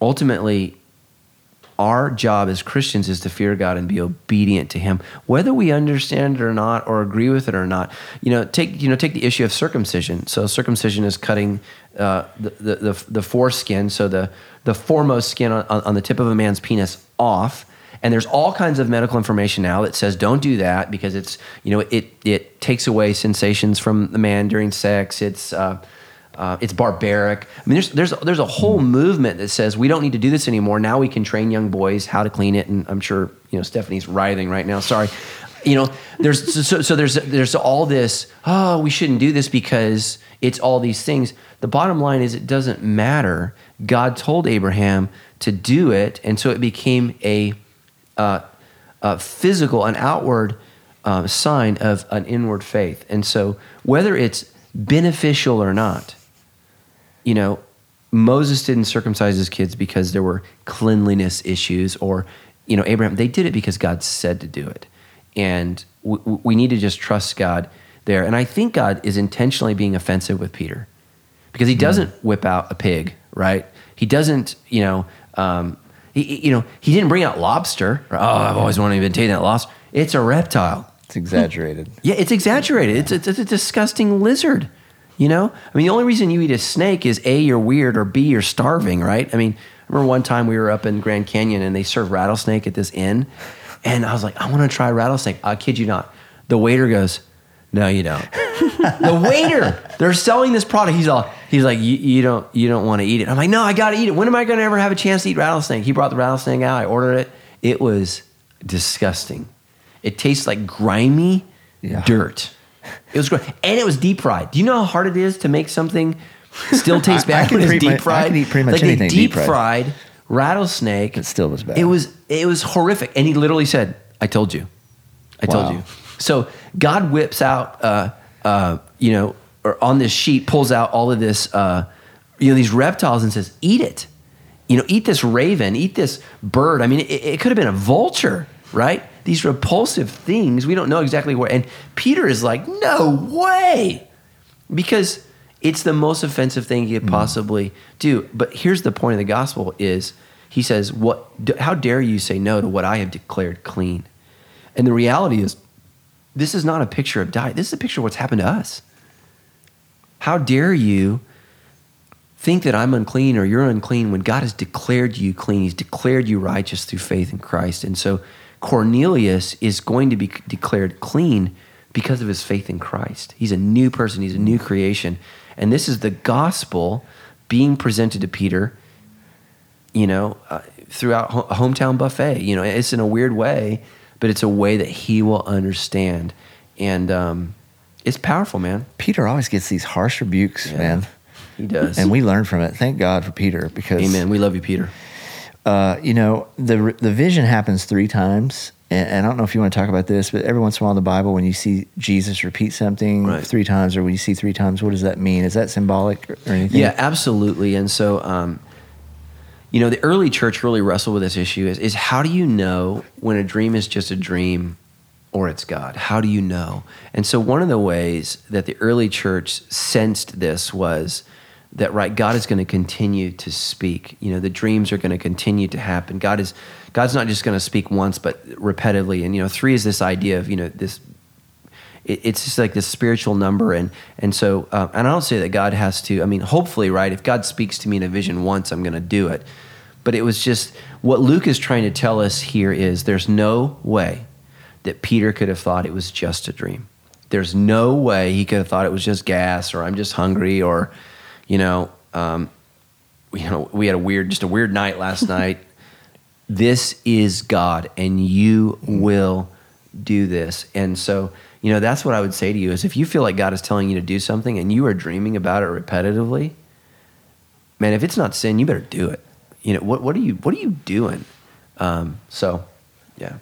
ultimately, our job as Christians is to fear God and be obedient to Him, whether we understand it or not, or agree with it or not. You know, take you know take the issue of circumcision. So circumcision is cutting uh, the, the the the foreskin, so the the foremost skin on, on the tip of a man's penis off. And there's all kinds of medical information now that says don't do that because it's you know it it takes away sensations from the man during sex. It's uh, uh, it's barbaric. I mean, there's there's there's a whole movement that says we don't need to do this anymore. Now we can train young boys how to clean it, and I'm sure you know Stephanie's writhing right now. Sorry, you know, there's so, so there's there's all this. Oh, we shouldn't do this because it's all these things. The bottom line is it doesn't matter. God told Abraham to do it, and so it became a uh, a physical, an outward uh, sign of an inward faith. And so, whether it's beneficial or not, you know, Moses didn't circumcise his kids because there were cleanliness issues, or, you know, Abraham, they did it because God said to do it. And we, we need to just trust God there. And I think God is intentionally being offensive with Peter because he doesn't whip out a pig, right? He doesn't, you know, um, he, you know, he didn't bring out lobster. Or, oh, I've always wanted to imitate that lobster. It's a reptile. It's exaggerated. Yeah, it's exaggerated. It's, it's, it's a disgusting lizard. You know, I mean, the only reason you eat a snake is a you're weird or b you're starving, right? I mean, I remember one time we were up in Grand Canyon and they served rattlesnake at this inn, and I was like, I want to try rattlesnake. I kid you not. The waiter goes, No, you don't. the waiter, they're selling this product. He's all, he's like, you, don't, you don't want to eat it. I'm like, no, I got to eat it. When am I going to ever have a chance to eat rattlesnake? He brought the rattlesnake out. I ordered it. It was disgusting. It tastes like grimy Yeah. dirt. It was great, and it was deep fried. Do you know how hard it is to make something still taste bad when it's deep I can eat pretty much like anything deep fried. fried rattlesnake. It still was bad. It was it was horrific, and he literally said, "I told you, I Wow. told you." So God whips out, uh, uh, you know, or on this sheet pulls out all of this, uh, you know, these reptiles and says, "Eat it." You know, eat this raven, eat this bird. I mean, it, it could have been a vulture, right? These repulsive things. We don't know exactly where. And Peter is like, "No way," because it's the most offensive thing you could possibly do. But here's the point of the gospel: is he says, "What? How dare you say no to what I have declared clean?" And the reality is, this is not a picture of diet. This is a picture of what's happened to us. How dare you think that I'm unclean or you're unclean when God has declared you clean? He's declared you righteous through faith in Christ. And so Cornelius is going to be declared clean because of his faith in Christ. He's a new person, he's a new creation. And this is the gospel being presented to Peter, you know, uh, throughout ho- hometown buffet. You know, it's in a weird way, but it's a way that he will understand. And um, it's powerful, man. Peter always gets these harsh rebukes, Yeah. man. He does. And we learn from it. Thank God for Peter because Amen. We love you, Peter. uh, you know, the the vision happens three times. And, and I don't know if you want to talk about this, but every once in a while in the Bible, when you see Jesus repeat something Right. three times, or when you see three times, what does that mean? Is that symbolic or, or anything? Yeah, absolutely. And so, um, you know, the early church really wrestled with this issue: is, is how do you know when a dream is just a dream or it's God? How do you know? And so, one of the ways that the early church sensed this was that right god is going to continue to speak. You know the dreams are going to continue to happen. God is god's not just going to speak once but repetitively. And you know three is this idea of you know this it, it's just like this spiritual number. And and so um, and i don't say that god has to i mean hopefully right if god speaks to me in a vision once i'm going to do it but it was just what luke is trying to tell us here is there's no way that peter could have thought it was just a dream there's no way he could have thought it was just gas or i'm just hungry or you know um, you know we had a weird just a weird night last night this is God and you will do this. And so, you know, that's what I would say to you is if you feel like God is telling you to do something and you are dreaming about it repetitively, man, if it's not sin, you better do it. You know, what, what are you, what are you doing? Um, so yeah.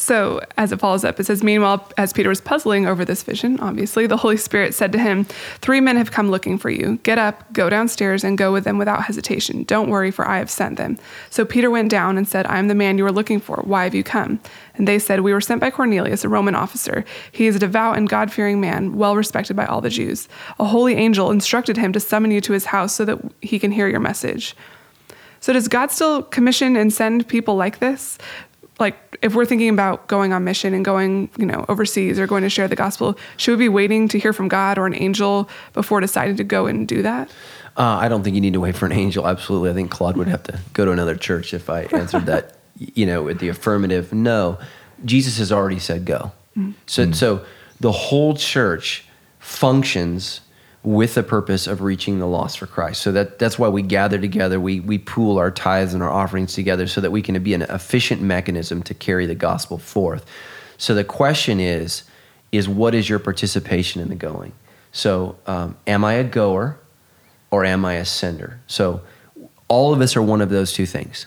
So, as it follows up, it says, Meanwhile, as Peter was puzzling over this vision, obviously, the Holy Spirit said to him, Three men have come looking for you. Get up, go downstairs, and go with them without hesitation. Don't worry, for I have sent them. So Peter went down and said, I am the man you are looking for. Why have you come? And they said, We were sent by Cornelius, a Roman officer. He is a devout and God fearing man, well respected by all the Jews. A holy angel instructed him to summon you to his house so that he can hear your message. So, does God still commission and send people like this? Like, if we're thinking about going on mission and going, you know, overseas or going to share the gospel, should we be waiting to hear from God or an angel before deciding to go and do that? Uh, I don't think you need to wait for an angel. Absolutely. I think Claude would have to go to another church if I answered that, you know, with the affirmative. No, Jesus has already said go. So, so the whole church functions with the purpose of reaching the lost for Christ. So that, that's why we gather together. We, we pool our tithes and our offerings together so that we can be an efficient mechanism to carry the gospel forth. So the question is, is what is your participation in the going? So um, am I a goer? or am I a sender? So all of us are one of those two things.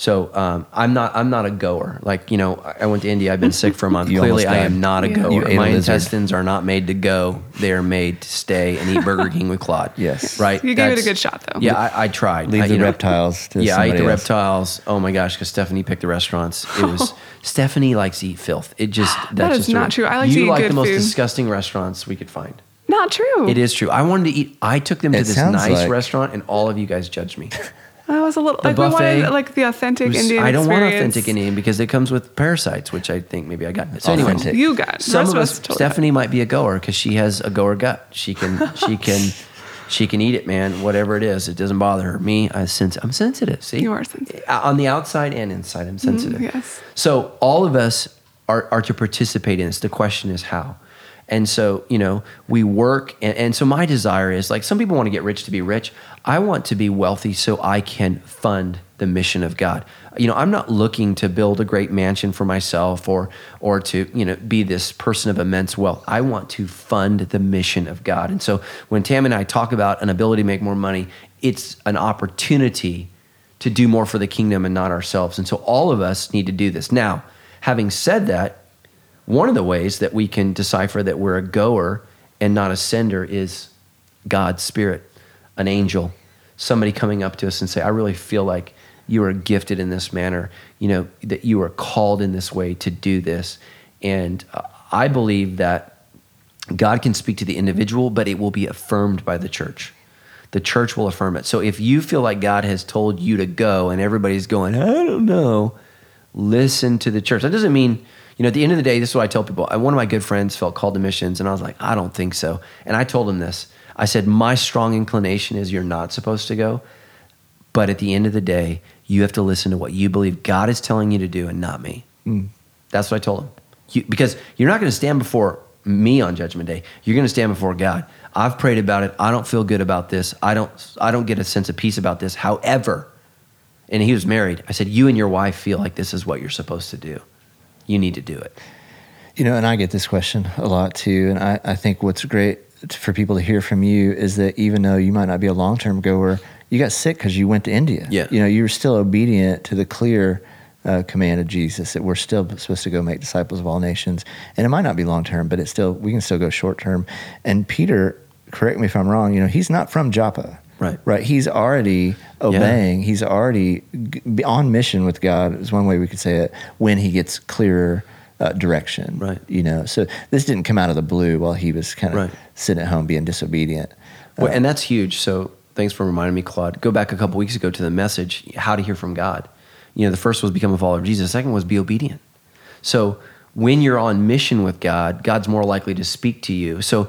So um, I'm not I'm not a goer. Like you know, I I went to India. I've been sick for a month. You Clearly, I am not a Yeah. goer. You ate a My lizard. intestines are not made to go. They are made to stay and eat Burger King with Claude. Yes. right. You gave it a good shot, though. Yeah, I, I tried. Leave I, the know, reptiles to yeah, I ate the else. reptiles. Oh my gosh, because Stephanie picked the restaurants. It was Stephanie likes to eat filth. It just that's That is just a- not true. I like to you eat like good the most food. disgusting restaurants we could find. Not true. It is true. I wanted to eat. I took them to It this nice like- restaurant, and all of you guys judged me. That was a little The like we buffet wanted like the authentic was- Indian. I don't want authentic Indian because it comes with parasites, which I think maybe I got. So anyway. You got some of us. totally Stephanie might be a goer because she has a goer gut. She can. She can. She can eat it, man. Whatever it is, it doesn't bother her. Me, I sense. I'm sensitive. See, You are sensitive. Uh, on the outside and inside. I'm sensitive. yes. So all of us are, are to participate in this. The question is how. And so, you know, we work. And, and so, my desire is like some people want to get rich to be rich. I want to be wealthy so I can fund the mission of God. You know, I'm not looking to build a great mansion for myself or or to, you know, be this person of immense wealth. I want to fund the mission of God. And so when Tam and I talk about an ability to make more money, it's an opportunity to do more for the kingdom and not ourselves. And so all of us need to do this. Now, having said that, one of the ways that we can decipher that we're a goer and not a sender is God's spirit, an angel, somebody coming up to us and say, I really feel like you are gifted in this manner, you know, that you are called in this way to do this. And I believe that God can speak to the individual, but it will be affirmed by the church. The church will affirm it. So if you feel like God has told you to go and everybody's going, I don't know, listen to the church. That doesn't mean you know, at the end of the day, this is what I tell people. One of my good friends felt called to missions, and I was like, I don't think so. And I told him this. I said, My strong inclination is you're not supposed to go. But at the end of the day, you have to listen to what you believe God is telling you to do and not me. Mm. That's what I told him. You, because you're not going to stand before me on judgment day. You're going to stand before God. I've prayed about it. I don't feel good about this. I don't I don't get a sense of peace about this. However, and he was married. I said, "You and your wife feel like this is what you're supposed to do." You need to do it. You know, and I get this question a lot too. And I, I think what's great for people to hear from you is that even though you might not be a long term goer, you got sick because you went to India. Yeah. You know, you were still obedient to the clear uh, command of Jesus that we're still supposed to go make disciples of all nations. And it might not be long term, but it's still, we can still go short term. And Peter, correct me if I'm wrong, you know, he's not from Joppa. Right. Right. He's already obeying. Yeah. He's already on mission with God, is one way we could say it, when he gets clearer uh, direction. Right. You know, so this didn't come out of the blue while he was kind of right. sitting at home being disobedient. Well, uh, and that's huge. So thanks for reminding me, Claude. Go back a couple weeks ago to the message, how to hear from God. You know, the first was become a follower of Jesus. The second was be obedient. So when you're on mission with God, God's more likely to speak to you. So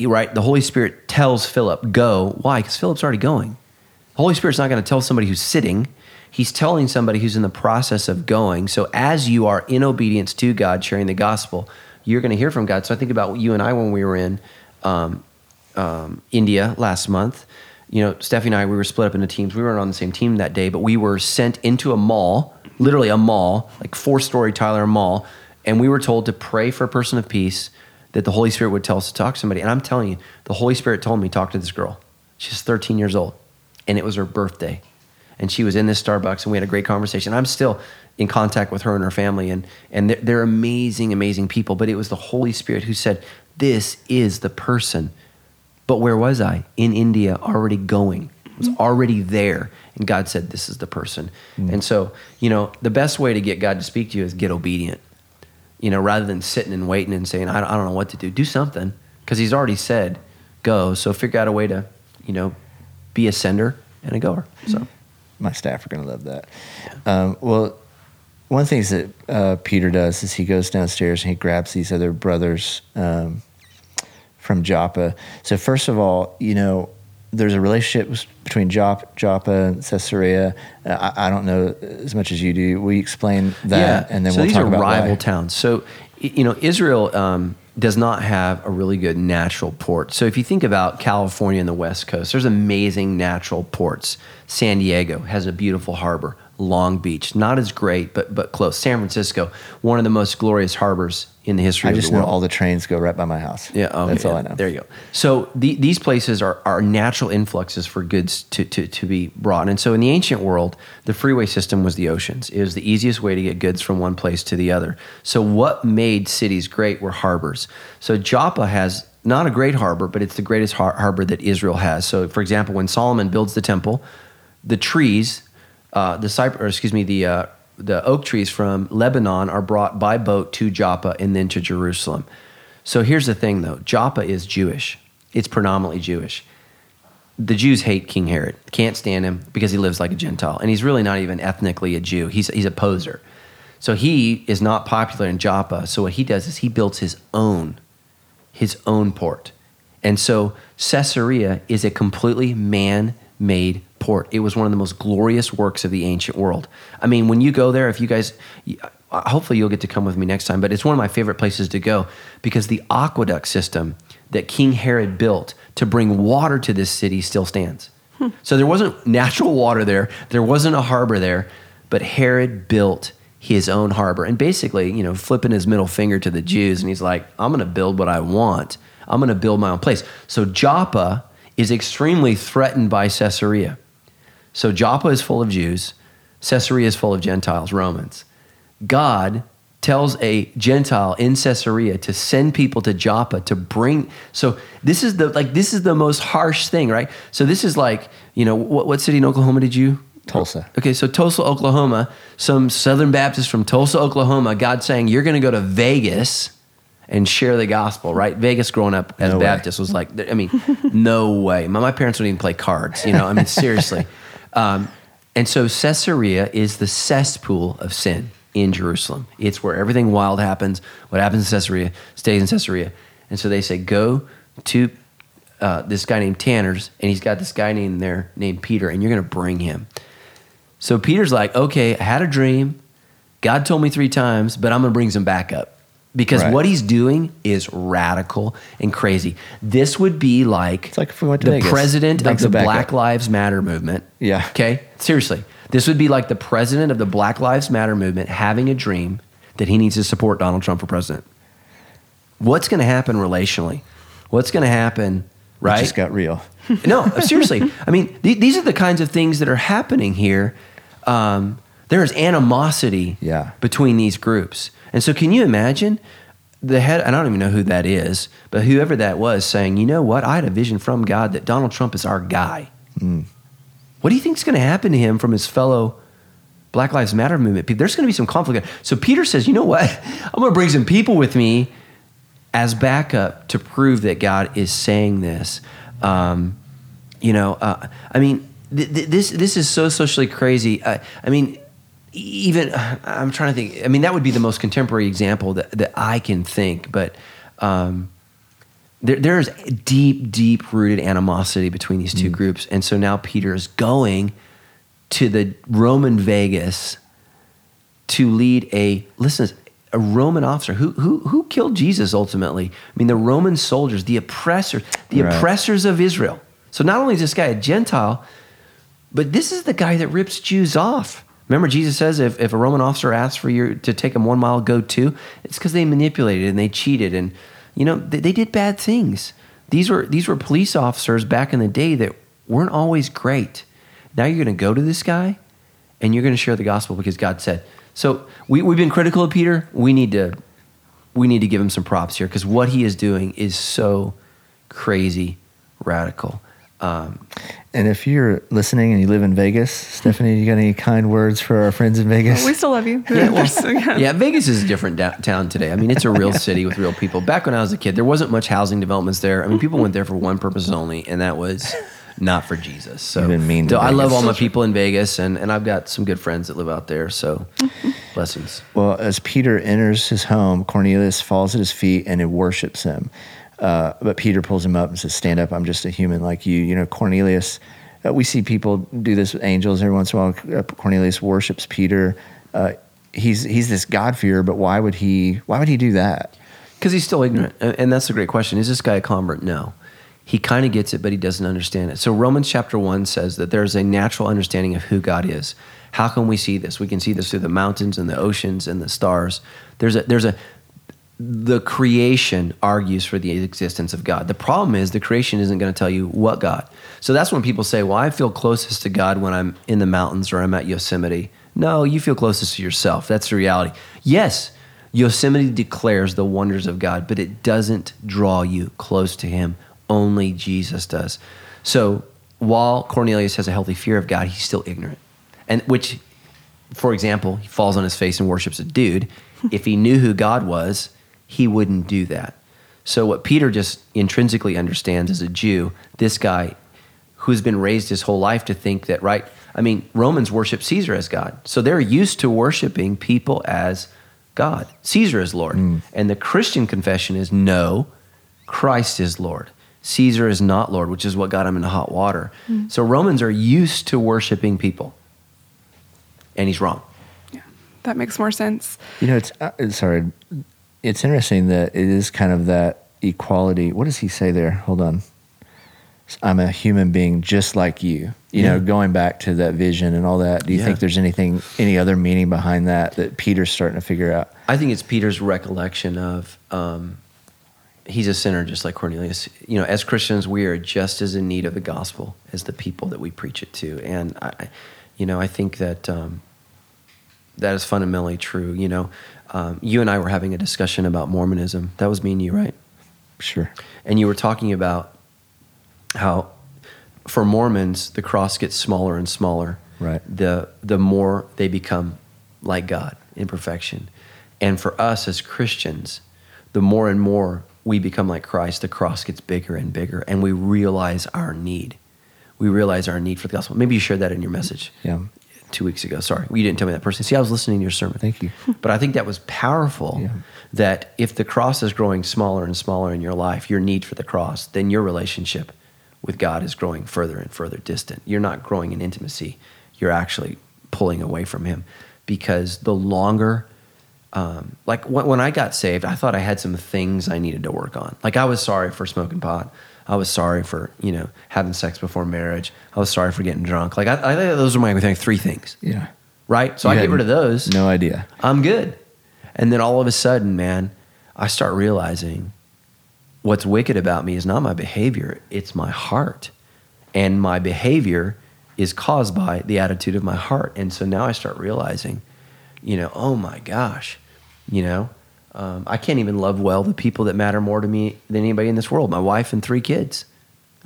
right? The Holy Spirit tells Philip, go. Why? Because Philip's already going. The Holy Spirit's not going to tell somebody who's sitting. He's telling somebody who's in the process of going. So as you are in obedience to God, sharing the gospel, you're going to hear from God. So I think about you and I when we were in um, um, India last month. You know, Steffi and I, we were split up into teams. We weren't on the same team that day, but we were sent into a mall, literally a mall, like four story Tyler Mall, and we were told to pray for a person of peace that the Holy Spirit would tell us to talk to somebody. And I'm telling you, the Holy Spirit told me talk to this girl. She's 13 years old, and it was her birthday. And she was in this Starbucks, and we had a great conversation. I'm still in contact with her and her family, and, and they're, they're amazing, amazing people. But it was the Holy Spirit who said, This is the person. But where was I? In India, already going. I was already there. And God said, This is the person. Mm. And so, you know, the best way to get God to speak to you is get obedient you know, rather than sitting and waiting and saying, I don't, know what to do, do something because he's already said go. So figure out a way to, you know, be a sender and a goer. So my staff are going to love that. Um, well, one of the things that uh, Peter does is he goes downstairs and he grabs these other brothers um, from Joppa. So first of all, you know, there's a relationship between Jop, Joppa and Caesarea. Uh, I, I, don't know as much as you do. We explain that, yeah. and then so we'll these talk are about rival why. towns. So you know, Israel um, does not have a really good natural port. So if you think about California and the West Coast, there's amazing natural ports. San Diego has a beautiful harbor. Long Beach, not as great, but but close. San Francisco, one of the most glorious harbors in the history I of just the world. know all the trains go right by my house. Yeah, okay, that's all I know. There you go. So the, these places are, are natural influxes for goods to, to, to be brought. And so in the ancient world, the freeway system was the oceans. It was the easiest way to get goods from one place to the other. So what made cities great were harbors. So Joppa has not a great harbor, but it's the greatest har- harbor that Israel has. So for example, when Solomon builds the temple, the trees, uh, the cypress, or excuse me, the uh, the oak trees from Lebanon are brought by boat to Joppa and then to Jerusalem. So here's the thing though Joppa is Jewish, it's predominantly Jewish. The Jews hate King Herod, can't stand him because he lives like a Gentile. And he's really not even ethnically a Jew, he's, he's a poser. So he is not popular in Joppa. So what he does is he builds his own, his own port. And so Caesarea is a completely man made port. It was one of the most glorious works of the ancient world. I mean, when you go there, if you guys, hopefully you'll get to come with me next time, but it's one of my favorite places to go because the aqueduct system that King Herod built to bring water to this city still stands. So there wasn't natural water there, there wasn't a harbor there, but Herod built his own harbor and basically, you know, flipping his middle finger to the Jews and he's like, I'm going to build what I want. I'm going to build my own place. So Joppa is extremely threatened by Caesarea. So Joppa is full of Jews, Caesarea is full of Gentiles, Romans. God tells a Gentile in Caesarea to send people to Joppa to bring. So this is the like this is the most harsh thing, right? So this is like you know what, what city in Oklahoma did you? Tulsa. Okay, so Tulsa, Oklahoma. Some Southern Baptists from Tulsa, Oklahoma. God saying you're going to go to Vegas and share the gospel, right? Vegas growing up as No way. Baptist was like, I mean, no way. My, my parents wouldn't even play cards, you know, I mean, seriously. Um, and so Caesarea is the cesspool of sin in Jerusalem. It's where everything wild happens. What happens in Caesarea stays in Caesarea. And so they say, go to uh, this guy named Tanner's, and he's got this guy named there named Peter, and you're going to bring him. So Peter's like, okay, I had a dream. God told me three times, but I'm going to bring some backup because Right. what he's doing is radical and crazy. This would be like, It's like if we went to the Vegas. president of the. Black Lives Matter movement. Yeah. Okay. Seriously, this would be like the president of the Black Lives Matter movement having a dream that he needs to support Donald Trump for president. What's going to happen relationally? What's going to happen? Right. It just got real. no, seriously. I mean, th- these are the kinds of things that are happening here. Um, there is animosity Yeah. between these groups. And so, can you imagine the head? I don't even know who that is, but whoever that was saying, you know what? I had a vision from God that Donald Trump is our guy. What do you think is going to happen to him from his fellow Black Lives Matter movement people? There's going to be some conflict. So, Peter says, you know what? I'm going to bring some people with me as backup to prove that God is saying this. Um, you know, uh, I mean, th- th- this this is so socially crazy. I, I mean, even I'm trying to think. I mean, that would be the most contemporary example that, that I can think. But um, there, there is deep, deep rooted animosity between these two groups, and so now Peter is going to the Roman Vegas to lead a listen a Roman officer who who who killed Jesus ultimately. I mean the Roman soldiers, the oppressors, the Right. oppressors of Israel. So not only is this guy a Gentile, but this is the guy that rips Jews off. Remember, Jesus says if, if a Roman officer asks for you to take him one mile, go two. It's because they manipulated and they cheated and you know they, they did bad things. These were these were police officers back in the day that weren't always great. Now you're going to go to this guy and you're going to share the gospel because God said. So we, we've been critical of Peter. We need to we need to give him some props here because what he is doing is so crazy radical. Um, And if you're listening and you live in Vegas, Stephanie, you got any kind words for our friends in Vegas? We still love you. yeah, well, yeah, Vegas is a different da- town today. I mean, it's a real city with real people. Back when I was a kid, there wasn't much housing developments there. I mean, people went there for one purpose only, and that was not for Jesus. So You've been mean to so I love all my people in Vegas, and, and I've got some good friends that live out there. So blessings. Well, as Peter enters his home, Cornelius falls at his feet and he worships him. Uh, but Peter pulls him up and says, Stand up, I'm just a human like you. You know, Cornelius, uh, we see people do this with angels every once in a while. Uh, Cornelius worships Peter. Uh, he's, he's this God-fearer, but why would he, why would he do that? Because he's still ignorant. And that's a great question. Is this guy a convert? No. He kind of gets it, but he doesn't understand it. So Romans chapter 1 says that there's a natural understanding of who God is. How can we see this? We can see this through the mountains and the oceans and the stars. There's a there's a the creation argues for the existence of God. The problem is the creation isn't going to tell you what God. So that's when people say, "Well, I feel closest to God when I'm in the mountains or I'm at Yosemite." No, you feel closest to yourself. That's the reality. Yes, Yosemite declares the wonders of God, but it doesn't draw you close to him. Only Jesus does. So, while Cornelius has a healthy fear of God, he's still ignorant. And which for example, he falls on his face and worships a dude. if he knew who God was, he wouldn't do that. So, what Peter just intrinsically understands as a Jew, this guy who's been raised his whole life to think that, right? I mean, Romans worship Caesar as God. So they're used to worshiping people as God. Caesar is Lord. And the Christian confession is no, Christ is Lord. Caesar is not Lord, which is what got him into hot water. So Romans are used to worshiping people. And he's wrong. Yeah, that makes more sense. You know, it's uh, sorry. It's interesting that it is kind of that equality. What does he say there? Hold on. I'm a human being just like you. You know, going back to that vision and all that. Do you Yeah. think there's anything, any other meaning behind that that Peter's starting to figure out? I think it's Peter's recollection of um, he's a sinner just like Cornelius. You know, as Christians, we are just as in need of the gospel as the people that we preach it to. And I- you know, I think that um, that is fundamentally true. You know, um, you and I were having a discussion about Mormonism. That was me and you, right? Sure. And you were talking about how for Mormons the cross gets smaller and smaller. Right. The the more they become like God in perfection. And for us as Christians, the more and more we become like Christ, the cross gets bigger and bigger and we realize our need. We realize our need for the gospel. Maybe you shared that in your message Yeah. Two weeks ago. Sorry, you didn't tell me that person. See, I was listening to your sermon. Thank you. But I think that was powerful. Yeah. That if the cross is growing smaller and smaller in your life, your need for the cross, then your relationship with God is growing further and further distant. You're not growing in intimacy. You're actually pulling away from Him because the longer, um, like when, when I got saved, I thought I had some things I needed to work on. Like I was sorry for smoking pot. I was sorry for you know having sex before marriage. I was sorry for getting drunk. Like I, I think those are my three things Yeah. right? So You I get rid of those. No idea. I'm good. And then all of a sudden, man, I start realizing what's wicked about me is not my behavior, it's my heart. And my behavior is caused by the attitude of my heart. And so now I start realizing, you know, oh my gosh, you know, um, I can't even love well the people that matter more to me than anybody in this world my wife and three kids.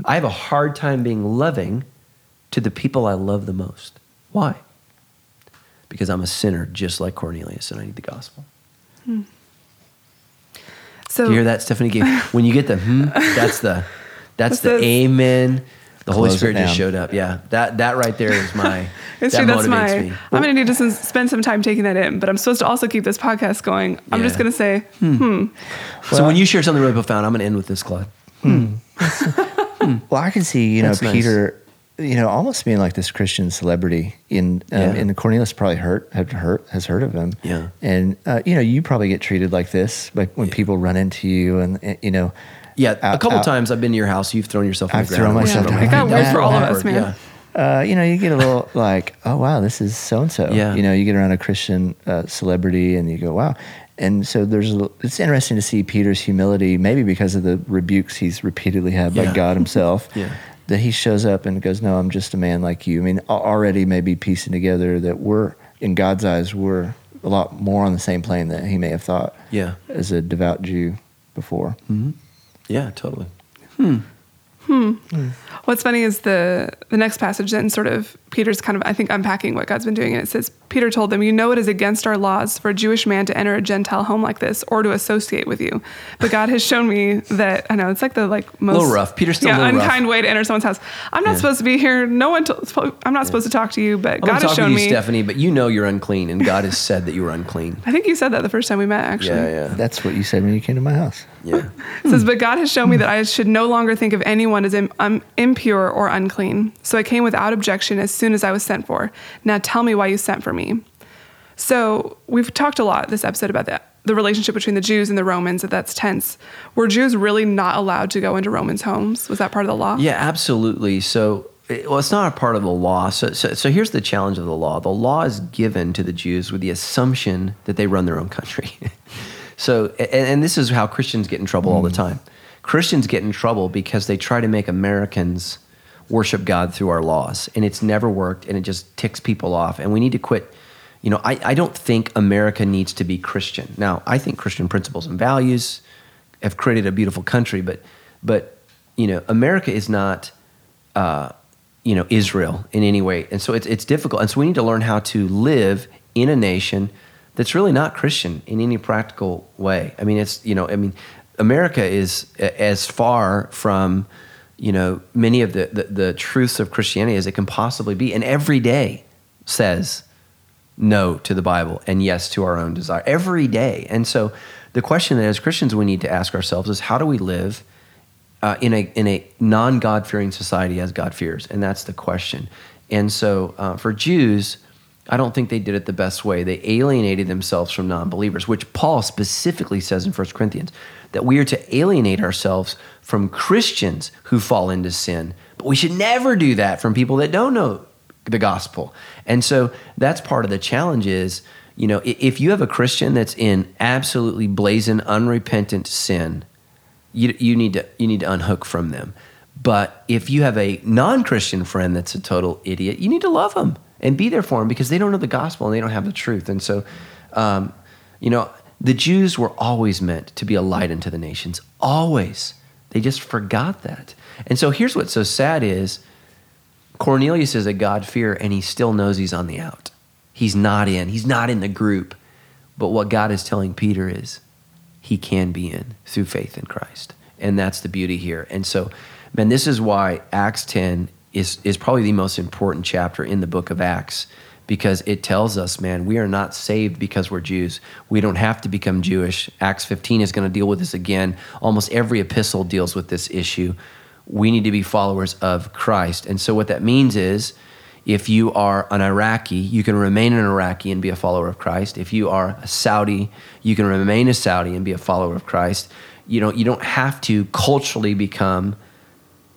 I have a hard time being loving to the people I love the most. Why? Because I'm a sinner just like Cornelius and I need the gospel. So Do you hear that, Stephanie? When you get the hmm, that's the that's the amen. The Holy Spirit just showed up. Yeah, that that right there is my It's that true. That's motivates my. me. I'm going to need to spend some time taking that in, but I'm supposed to also keep this podcast going. I'm just going to say, hmm. so when you share something really profound, I'm going to end with this, Claude. Well, I can see, you know, That's nice. Peter, you know, almost being like this Christian celebrity in, um, Yeah. and Cornelius probably hurt have hurt has heard of him. Yeah. And, uh, you know, you probably get treated like this, like when people run into you and, and, you know, Yeah, a couple out- times I've been to your house. You've thrown yourself on I've the thrown myself Yeah. down. it got Yeah. weird for all of us, man. Yeah. uh, you know, you get a little like, oh wow, this is so and so. Yeah. You know, you get around a Christian uh, celebrity and you go, wow. And so there's, a, it's interesting to see Peter's humility, maybe because of the rebukes he's repeatedly had by Yeah. God Himself. Yeah. That he shows up and goes, no, I'm just a man like you. I mean, already maybe piecing together that we're in God's eyes, we're a lot more on the same plane that he may have thought. Yeah. As a devout Jew before. Yeah, totally. Hmm. Hm. What's funny is the the next passage then sort of Peter's kind of I think unpacking what God's been doing and it says Peter told them you know it is against our laws for a Jewish man to enter a Gentile home like this or to associate with you but God has shown me that I know it's like the like most little rough. Peter's still a yeah little rough. unkind way to enter someone's house I'm not Yeah. supposed to be here no one to, I'm not supposed to talk to you but I'm God going has to talk shown with you, me Stephanie, but you know you're unclean, and God has said that you were unclean. I think you said that the first time we met actually Yeah, yeah, That's what you said when you came to my house. Yeah. It says, But God has shown me that I should no longer think of anyone as im- um, impure or unclean. So I came without objection as soon as I was sent for. Now tell me why you sent for me. So we've talked a lot this episode about that. The relationship between the Jews and the Romans, that that's tense. Were Jews really not allowed to go into Romans' homes? Was that part of the law? Yeah, absolutely. So, well, it's not a part of the law. So, so, so here's the challenge of the law: the law is given to the Jews with the assumption that they run their own country. so, and, and this is how Christians get in trouble all the time. Christians get in trouble because they try to make Americans worship God through our laws, and it's never worked, and it just ticks people off. And we need to quit. You know, I, I don't think America needs to be Christian. Now, I think Christian principles and values have created a beautiful country, but but you know, America is not uh, you know Israel in any way, and so it's it's difficult, and so we need to learn how to live in a nation that's really not Christian in any practical way. I mean, it's you know, I mean, America is as far from you know many of the, the the truths of Christianity as it can possibly be, and every day says no to the Bible and yes to our own desire every day. And so the question that as Christians we need to ask ourselves is how do we live uh, in a in a non God fearing society as God fears? And that's the question. And so uh, for Jews, I don't think they did it the best way. They alienated themselves from non believers, which Paul specifically says in 1 Corinthians that we are to alienate ourselves from Christians who fall into sin. But we should never do that from people that don't know the gospel. And so that's part of the challenge is, you know, if you have a Christian that's in absolutely blazing unrepentant sin, you, you need to you need to unhook from them. But if you have a non-Christian friend that's a total idiot, you need to love them and be there for them because they don't know the gospel and they don't have the truth. And so, um, you know, the Jews were always meant to be a light unto the nations. Always. They just forgot that. And so here's what's so sad is Cornelius is a God-fearer and he still knows he's on the out. He's not in. He's not in the group. But what God is telling Peter is he can be in through faith in Christ. And that's the beauty here. And so, man, this is why Acts 10 is, is probably the most important chapter in the book of Acts because it tells us, man, we are not saved because we're Jews. We don't have to become Jewish. Acts 15 is going to deal with this again. Almost every epistle deals with this issue. We need to be followers of Christ. And so, what that means is, if you are an Iraqi, you can remain an Iraqi and be a follower of Christ. If you are a Saudi, you can remain a Saudi and be a follower of Christ. You don't, you don't have to culturally become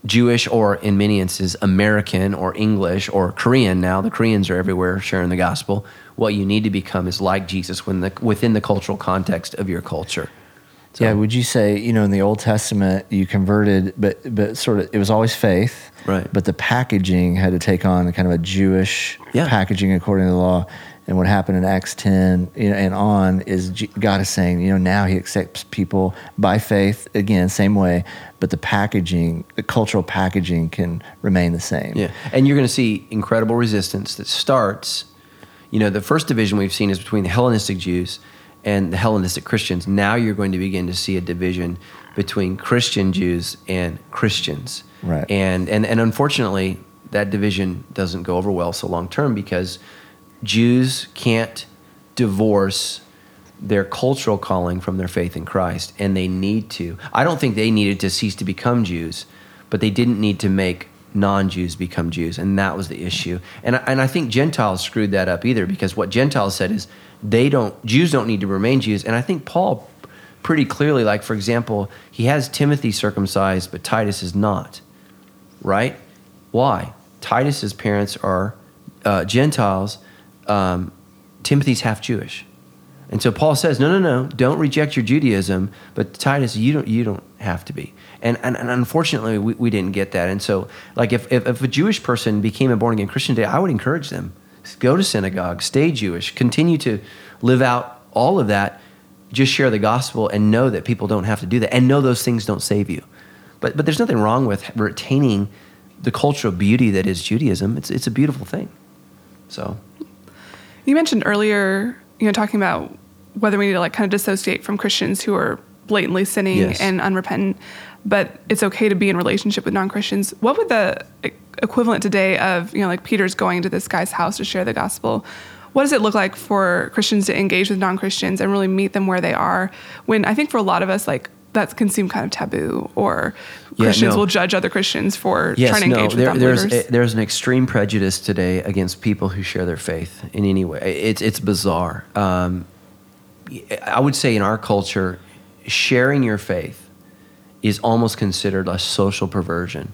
Jewish or in many instances American or English or Korean now. The Koreans are everywhere sharing the gospel. What you need to become is like Jesus when the, within the cultural context of your culture. So, yeah, would you say you know in the Old Testament you converted, but but sort of it was always faith, right? But the packaging had to take on kind of a Jewish yeah. packaging according to the law. And what happened in Acts 10 you know, and on is God is saying, you know, now He accepts people by faith again, same way, but the packaging, the cultural packaging can remain the same. Yeah, and you're going to see incredible resistance that starts. You know, the first division we've seen is between the Hellenistic Jews and the Hellenistic Christians. Now you're going to begin to see a division between Christian Jews and Christians. Right. And and and unfortunately, that division doesn't go over well so long term because Jews can't divorce their cultural calling from their faith in Christ, and they need to. I don't think they needed to cease to become Jews, but they didn't need to make non-Jews become Jews, and that was the issue. And and I think Gentiles screwed that up either because what Gentiles said is they don't Jews don't need to remain Jews, and I think Paul pretty clearly, like for example, he has Timothy circumcised, but Titus is not, right? Why? Titus's parents are uh, Gentiles um, Timothy's half Jewish. And so Paul says, no, no, no, don't reject your Judaism, but Titus, you don't, you don't have to be. And, and, and unfortunately, we, we didn't get that. And so, like, if, if, if a Jewish person became a born again Christian today, I would encourage them go to synagogue, stay Jewish, continue to live out all of that, just share the gospel and know that people don't have to do that and know those things don't save you. But, but there's nothing wrong with retaining the cultural beauty that is Judaism. It's, it's a beautiful thing. So. You mentioned earlier, you know, talking about whether we need to like kind of dissociate from Christians who are blatantly sinning Yes. and unrepentant, but it's okay to be in relationship with non-Christians. What would the equivalent today of, you know, like Peter's going to this guy's house to share the gospel? What does it look like for Christians to engage with non-Christians and really meet them where they are? When I think for a lot of us, like that can seem kind of taboo, or Yeah, Christians no. will judge other Christians for Yes, trying to no, engage there, with there's a, there's an extreme prejudice today against people who share their faith in any way. It's it's bizarre. Um, I would say in our culture, sharing your faith is almost considered a social perversion,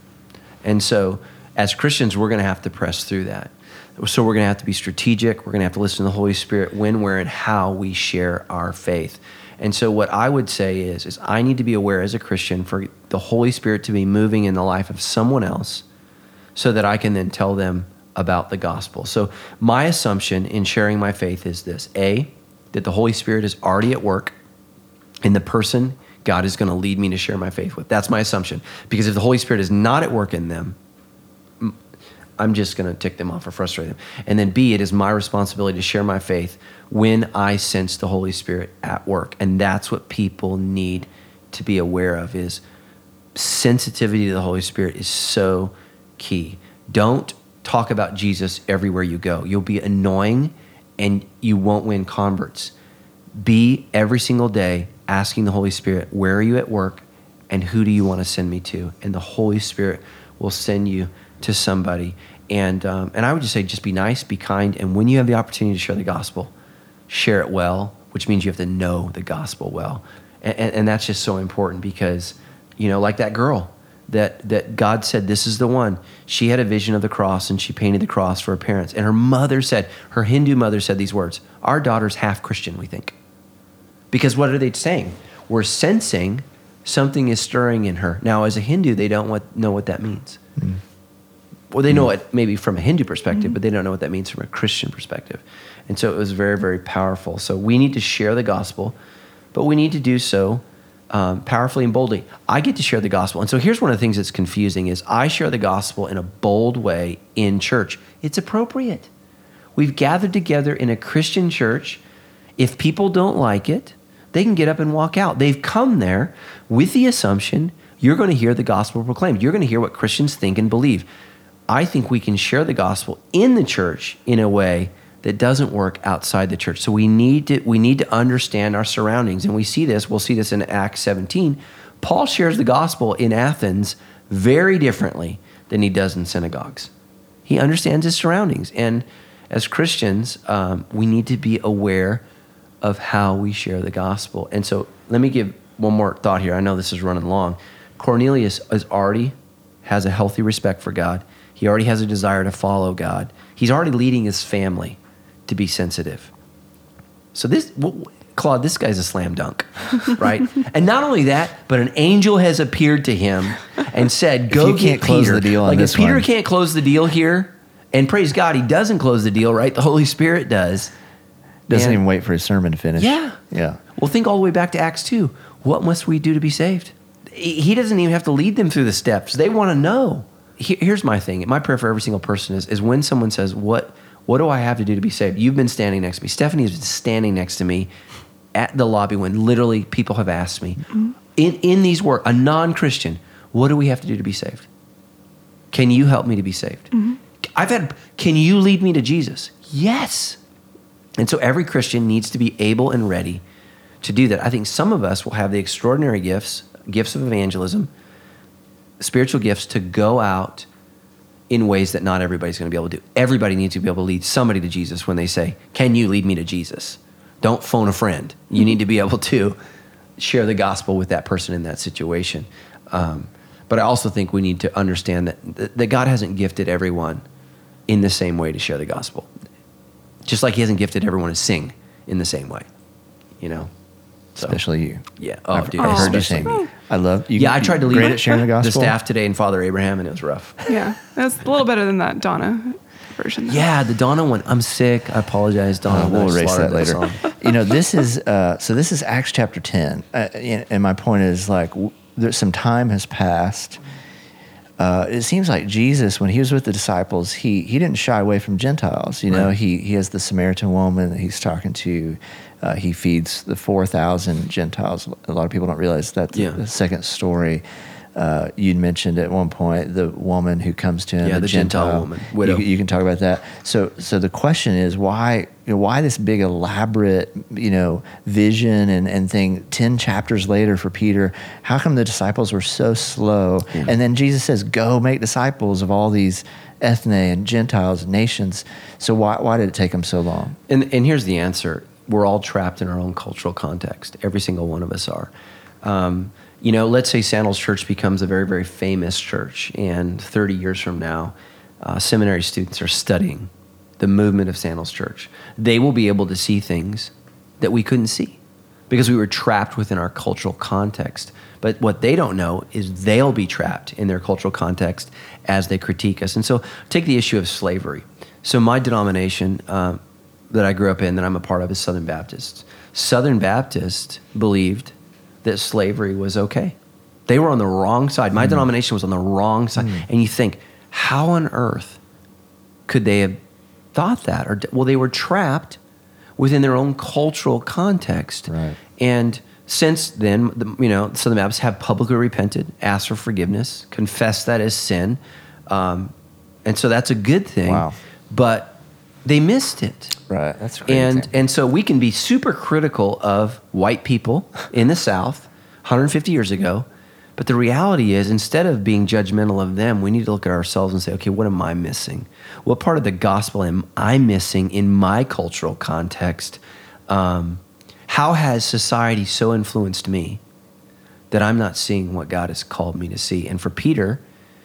and so as Christians, we're going to have to press through that. So we're going to have to be strategic. We're going to have to listen to the Holy Spirit when, where, and how we share our faith. And so what I would say is, is I need to be aware as a Christian for the Holy Spirit to be moving in the life of someone else so that I can then tell them about the gospel. So my assumption in sharing my faith is this. A, that the Holy Spirit is already at work in the person God is going to lead me to share my faith with. That's my assumption. Because if the Holy Spirit is not at work in them, I'm just going to tick them off or frustrate them. And then B, it is my responsibility to share my faith when I sense the Holy Spirit at work. And that's what people need to be aware of is sensitivity to the Holy Spirit is so key. Don't talk about Jesus everywhere you go. You'll be annoying and you won't win converts. Be every single day asking the Holy Spirit, where are you at work and who do you want to send me to? And the Holy Spirit will send you to somebody. and um, and I would just say, just be nice, be kind, and when you have the opportunity to share the gospel, share it well, which means you have to know the gospel well, and, and, and that's just so important because, you know, like that girl that that God said this is the one. She had a vision of the cross and she painted the cross for her parents. And her mother said, her Hindu mother said these words: "Our daughter's half Christian, we think." Because what are they saying? We're sensing something is stirring in her. Now, as a Hindu, they don't what, know what that means. Mm. Well, they know it maybe from a Hindu perspective, mm-hmm. but they don't know what that means from a Christian perspective. And so it was very, very powerful. So we need to share the gospel, but we need to do so um, powerfully and boldly. I get to share the gospel, and so here's one of the things that's confusing: is I share the gospel in a bold way in church. It's appropriate. We've gathered together in a Christian church. If people don't like it, they can get up and walk out. They've come there with the assumption you're going to hear the gospel proclaimed. You're going to hear what Christians think and believe. I think we can share the gospel in the church in a way that doesn't work outside the church. So we need to we need to understand our surroundings, and we see this. We'll see this in Acts 17. Paul shares the gospel in Athens very differently than he does in synagogues. He understands his surroundings, and as Christians, um, we need to be aware of how we share the gospel. And so, let me give one more thought here. I know this is running long. Cornelius is already has a healthy respect for God. He already has a desire to follow God. He's already leading his family to be sensitive. So this Claude, this guy's a slam dunk, right? and not only that, but an angel has appeared to him and said, "Go if get close Peter." the deal like if Peter one. can't close the deal here, and praise God, he doesn't close the deal, right? The Holy Spirit does. Doesn't And- even wait for his sermon to finish. Yeah. Yeah. Well, think all the way back to Acts 2. What must we do to be saved? He doesn't even have to lead them through the steps. They want to know. Here's my thing. My prayer for every single person is, is when someone says, what, what do I have to do to be saved? You've been standing next to me. Stephanie has been standing next to me at the lobby when literally people have asked me, mm-hmm. in, in these work, a non Christian, what do we have to do to be saved? Can you help me to be saved? Mm-hmm. I've had, can you lead me to Jesus? Yes. And so every Christian needs to be able and ready to do that. I think some of us will have the extraordinary gifts, gifts of evangelism, spiritual gifts to go out in ways that not everybody's going to be able to do. Everybody needs to be able to lead somebody to Jesus when they say, Can you lead me to Jesus? Don't phone a friend. You need to be able to share the gospel with that person in that situation. Um, but I also think we need to understand that, that God hasn't gifted everyone in the same way to share the gospel. Just like He hasn't gifted everyone to sing in the same way, you know? So, Especially you. Yeah. Oh, I've, dude. I've heard you saying. me. I love you. Yeah, I tried to lead at sharing the gospel. the staff today and Father Abraham, and it was rough. Yeah, that's a little better than that Donna version. though. Yeah, the Donna one. I'm sick. I apologize, Donna. Uh, we'll erase that later. song. you know, this is uh, so. This is Acts chapter ten, uh, and and my point is like w- there's some time has passed. Uh, it seems like Jesus, when he was with the disciples, he he didn't shy away from Gentiles. You know, Right. he he has the Samaritan woman that he's talking to. Uh, he feeds the four thousand Gentiles. A lot of people don't realize that's Yeah. the second story. Uh, you'd mentioned at one point the woman who comes to him, Yeah, the Gentile woman, widow. You, you can talk about that. So, so the question is why, you know, why this big elaborate, you know, vision and, and thing 10 chapters later for Peter, how come the disciples were so slow? And then Jesus says, go make disciples of all these ethne and Gentiles and nations. So why, why did it take them so long? And, and here's the answer we're all trapped in our own cultural context. Every single one of us are. Um, you know, let's say Sandals Church becomes a very, very famous church, and 30 years from now, uh, seminary students are studying the movement of Sandals Church. They will be able to see things that we couldn't see because we were trapped within our cultural context. But what they don't know is they'll be trapped in their cultural context as they critique us. And so, take the issue of slavery. So, my denomination uh, that I grew up in, that I'm a part of, is Southern Baptist. Southern Baptist believed that slavery was okay. They were on the wrong side. My denomination was on the wrong side. And you think, how on earth could they have thought that? Or well, they were trapped within their own cultural context. Right. And since then, the, you know, Southern Baptists have publicly repented, asked for forgiveness, confessed that as sin, um, and so that's a good thing. Wow. But they missed it. Right. That's crazy. And and so we can be super critical of white people in the South 150 years ago, But the reality is, instead of being judgmental of them, we need to look at ourselves and say, okay, what am I missing? What part of the gospel am I missing in my cultural context? Um, how has society so influenced me that I'm not seeing what God has called me to see? And for Peter,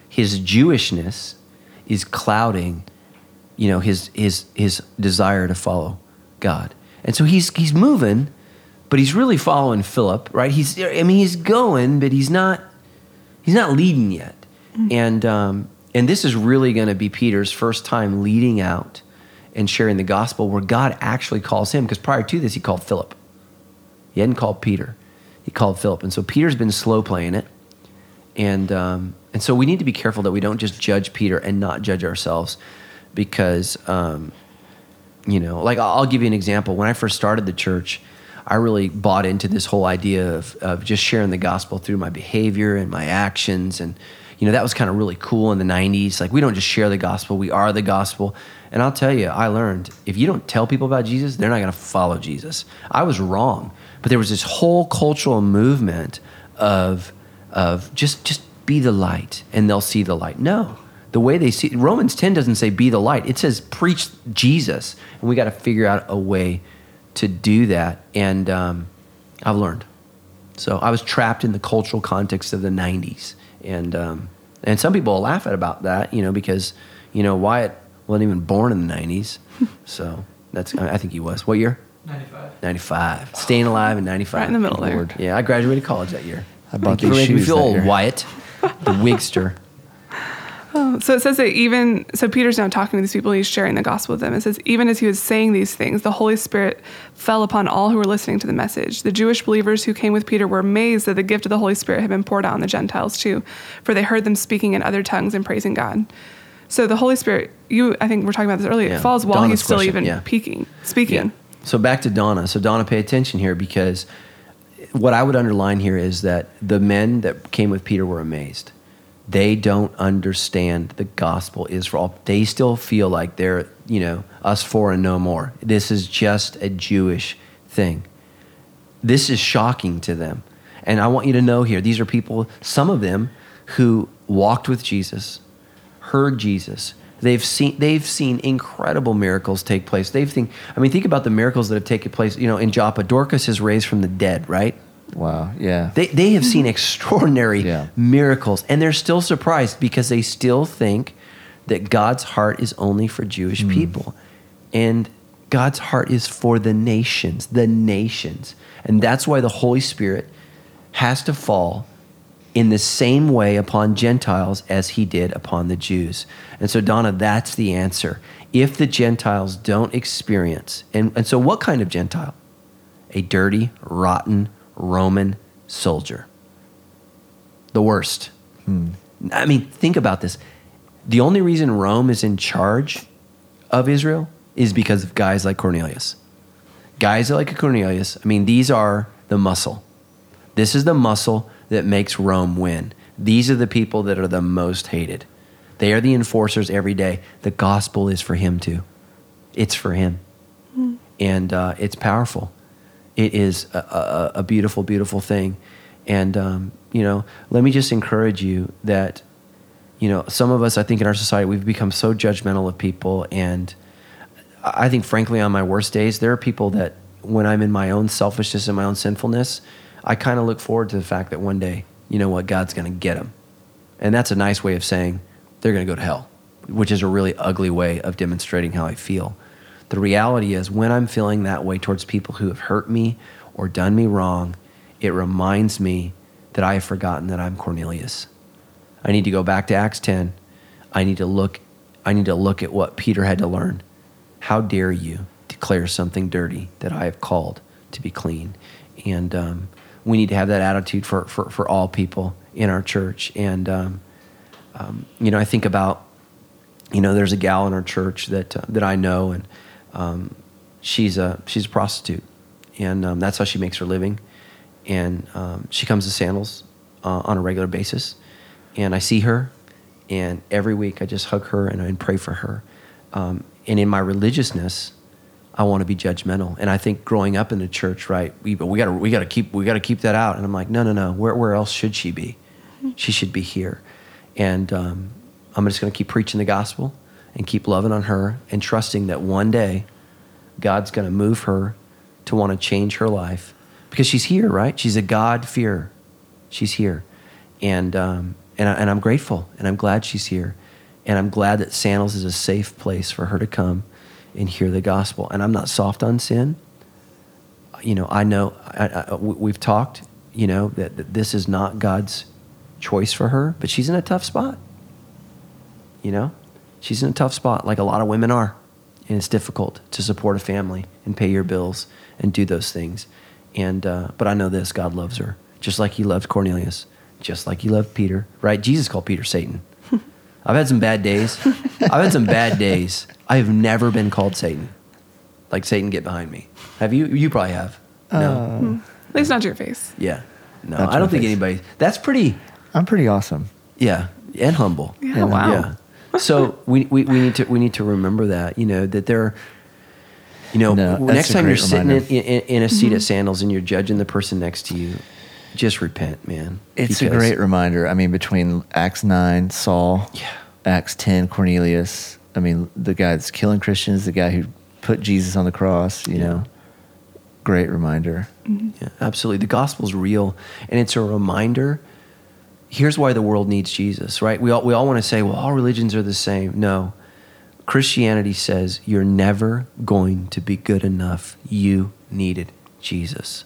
his Jewishness is clouding, you know, his his his desire to follow God. And so he's he's moving, but he's really following Philip, right? He's I mean he's going, but he's not he's not leading yet. And um, and this is really going to be Peter's first time leading out and sharing the gospel where God actually calls him because prior to this he called Philip. He hadn't called Peter. He called Philip. And so Peter's been slow playing it. And um, and so we need to be careful that we don't just judge Peter and not judge ourselves because um, you know, like I'll I'll give you an example. When I first started the church, I really bought into this whole idea of, of just sharing the gospel through my behavior and my actions. And, you know, that was kind of really cool in the 90s. Like, we don't just share the gospel, we are the gospel. And I'll tell you, I learned if you don't tell people about Jesus, they're not going to follow Jesus. I was wrong. But there was this whole cultural movement of, of just, just be the light and they'll see the light. No the way they see Romans 10 doesn't say be the light. It says preach Jesus. And we got to figure out a way to do that. And um, I've learned. So I was trapped in the cultural context of the 90s. And, um, and some people will laugh at about that, you know, because, you know, Wyatt wasn't even born in the 90s. so that's, I think he was. What year? 95. 95. Staying alive in 95. Right in the middle there. Lord. Yeah, I graduated college that year. I bought Thank you for these making me shoes feel old, year. Wyatt, the wigster. Oh, so it says that even so, Peter's now talking to these people. He's sharing the gospel with them. It says even as he was saying these things, the Holy Spirit fell upon all who were listening to the message. The Jewish believers who came with Peter were amazed that the gift of the Holy Spirit had been poured out on the Gentiles too, for they heard them speaking in other tongues and praising God. So the Holy Spirit, you I think we are talking about this earlier. Yeah. It falls while Donna's he's still question, even yeah. peaking, speaking. So back to Donna. So Donna, pay attention here because what I would underline here is that the men that came with Peter were amazed. They don't understand the gospel is for all. They still feel like they're, you know, us four and no more. This is just a Jewish thing. This is shocking to them. And I want you to know here, these are people, some of them who walked with Jesus, heard Jesus. They've seen they've seen incredible miracles take place. They've think I mean think about the miracles that have taken place, you know, in Joppa. Dorcas is raised from the dead, right? Wow. Yeah. They they have seen extraordinary Yeah. miracles and they're still surprised because they still think that God's heart is only for Jewish hmm. people. And God's heart is for the nations, the nations. And that's why the Holy Spirit has to fall in the same way upon Gentiles as he did upon the Jews. And so, Donna, that's the answer. If the Gentiles don't experience, and, and so what kind of Gentile? A dirty, rotten Roman soldier. The worst. I mean, think about this. The only reason Rome is in charge of Israel is because of guys like Cornelius. Guys like Cornelius, I mean, these are the muscle. This is the muscle that makes Rome win. These are the people that are the most hated. They are the enforcers every day. The gospel is for him too. It's for him. And uh, it's powerful. It is a, a, a beautiful, beautiful thing. And, um, you know, let me just encourage you that, you know, some of us, I think in our society, we've become so judgmental of people. And I think, frankly, on my worst days, there are people that when I'm in my own selfishness and my own sinfulness, I kind of look forward to the fact that one day, you know what, God's going to get them. And that's a nice way of saying they're going to go to hell, which is a really ugly way of demonstrating how I feel. The reality is, when I'm feeling that way towards people who have hurt me or done me wrong, it reminds me that I have forgotten that I'm Cornelius. I need to go back to Acts 10. I need to look I need to look at what Peter had to learn. How dare you declare something dirty that I have called to be clean? And um, we need to have that attitude for, for, for all people in our church. And, um, um, you know, I think about, you know, there's a gal in our church that, uh, that I know, and um, she's, a, she's a prostitute. And um, that's how she makes her living. And um, she comes to Sandals uh, on a regular basis. And I see her, and every week I just hug her and I pray for her. Um, and in my religiousness, I want to be judgmental. And I think growing up in the church, right, we, we gotta we gotta keep we gotta keep that out. And I'm like, no, no, no. Where where else should she be? She should be here. And um, I'm just going to keep preaching the gospel and keep loving on her and trusting that one day God's going to move her to want to change her life because she's here, right? She's a God fearer. She's here. And, um, and, I, and I'm grateful and I'm glad she's here. And I'm glad that Sandals is a safe place for her to come and hear the gospel. And I'm not soft on sin. You know, I know I, I, we've talked, you know, that, that this is not God's choice for her, but she's in a tough spot. You know, she's in a tough spot, like a lot of women are. And it's difficult to support a family and pay your bills and do those things. And, uh, but I know this God loves her, just like he loved Cornelius, just like he loved Peter, right? Jesus called Peter Satan. I've had some bad days. I've had some bad days. I have never been called Satan. Like Satan, get behind me. Have you? You probably have. No. At least not your face. yeah. No. I don't think face. anybody. That's pretty. I'm pretty awesome. Yeah, and humble. Yeah, wow. Yeah. So we, we, we need to we need to remember that you know that there, you know, No, next time you're great sitting in, in, in a seat at mm-hmm. Sandals and you're judging the person next to you, just repent, man. It's a great reminder. I mean, between Acts 9, Saul, Yeah. Acts 10, Cornelius. I mean, the guy that's killing Christians, the guy who put Jesus on the cross, you Yeah. know. Great reminder. Mm-hmm. Yeah, absolutely. The gospel's real, and it's a reminder. Here's why the world needs Jesus, right? We all we all want to say, well, all religions are the same. No, Christianity says you're never going to be good enough. You needed Jesus,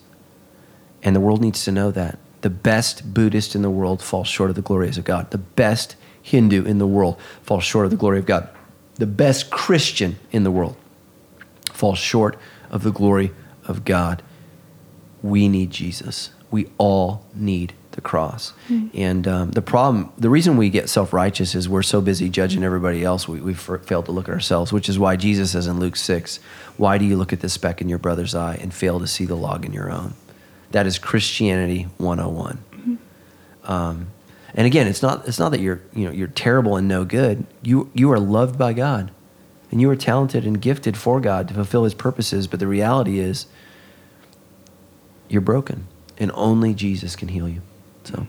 and the world needs to know that. The best Buddhist in the world falls short of the glories of God. The best Hindu in the world falls short of the glory of God. The best Christian in the world falls short of the glory of God. We need Jesus. We all need the cross. And um, the problem, the reason we get self righteous is we're so busy judging everybody else, we, we've f- failed to look at ourselves, which is why Jesus says in Luke 6, Why do you look at the speck in your brother's eye and fail to see the log in your own? That is Christianity 101. Um, and again, it's not, it's not that you're, you know, you're terrible and no good. You, you are loved by God and you are talented and gifted for God to fulfill his purposes. But the reality is, you're broken and only Jesus can heal you. So,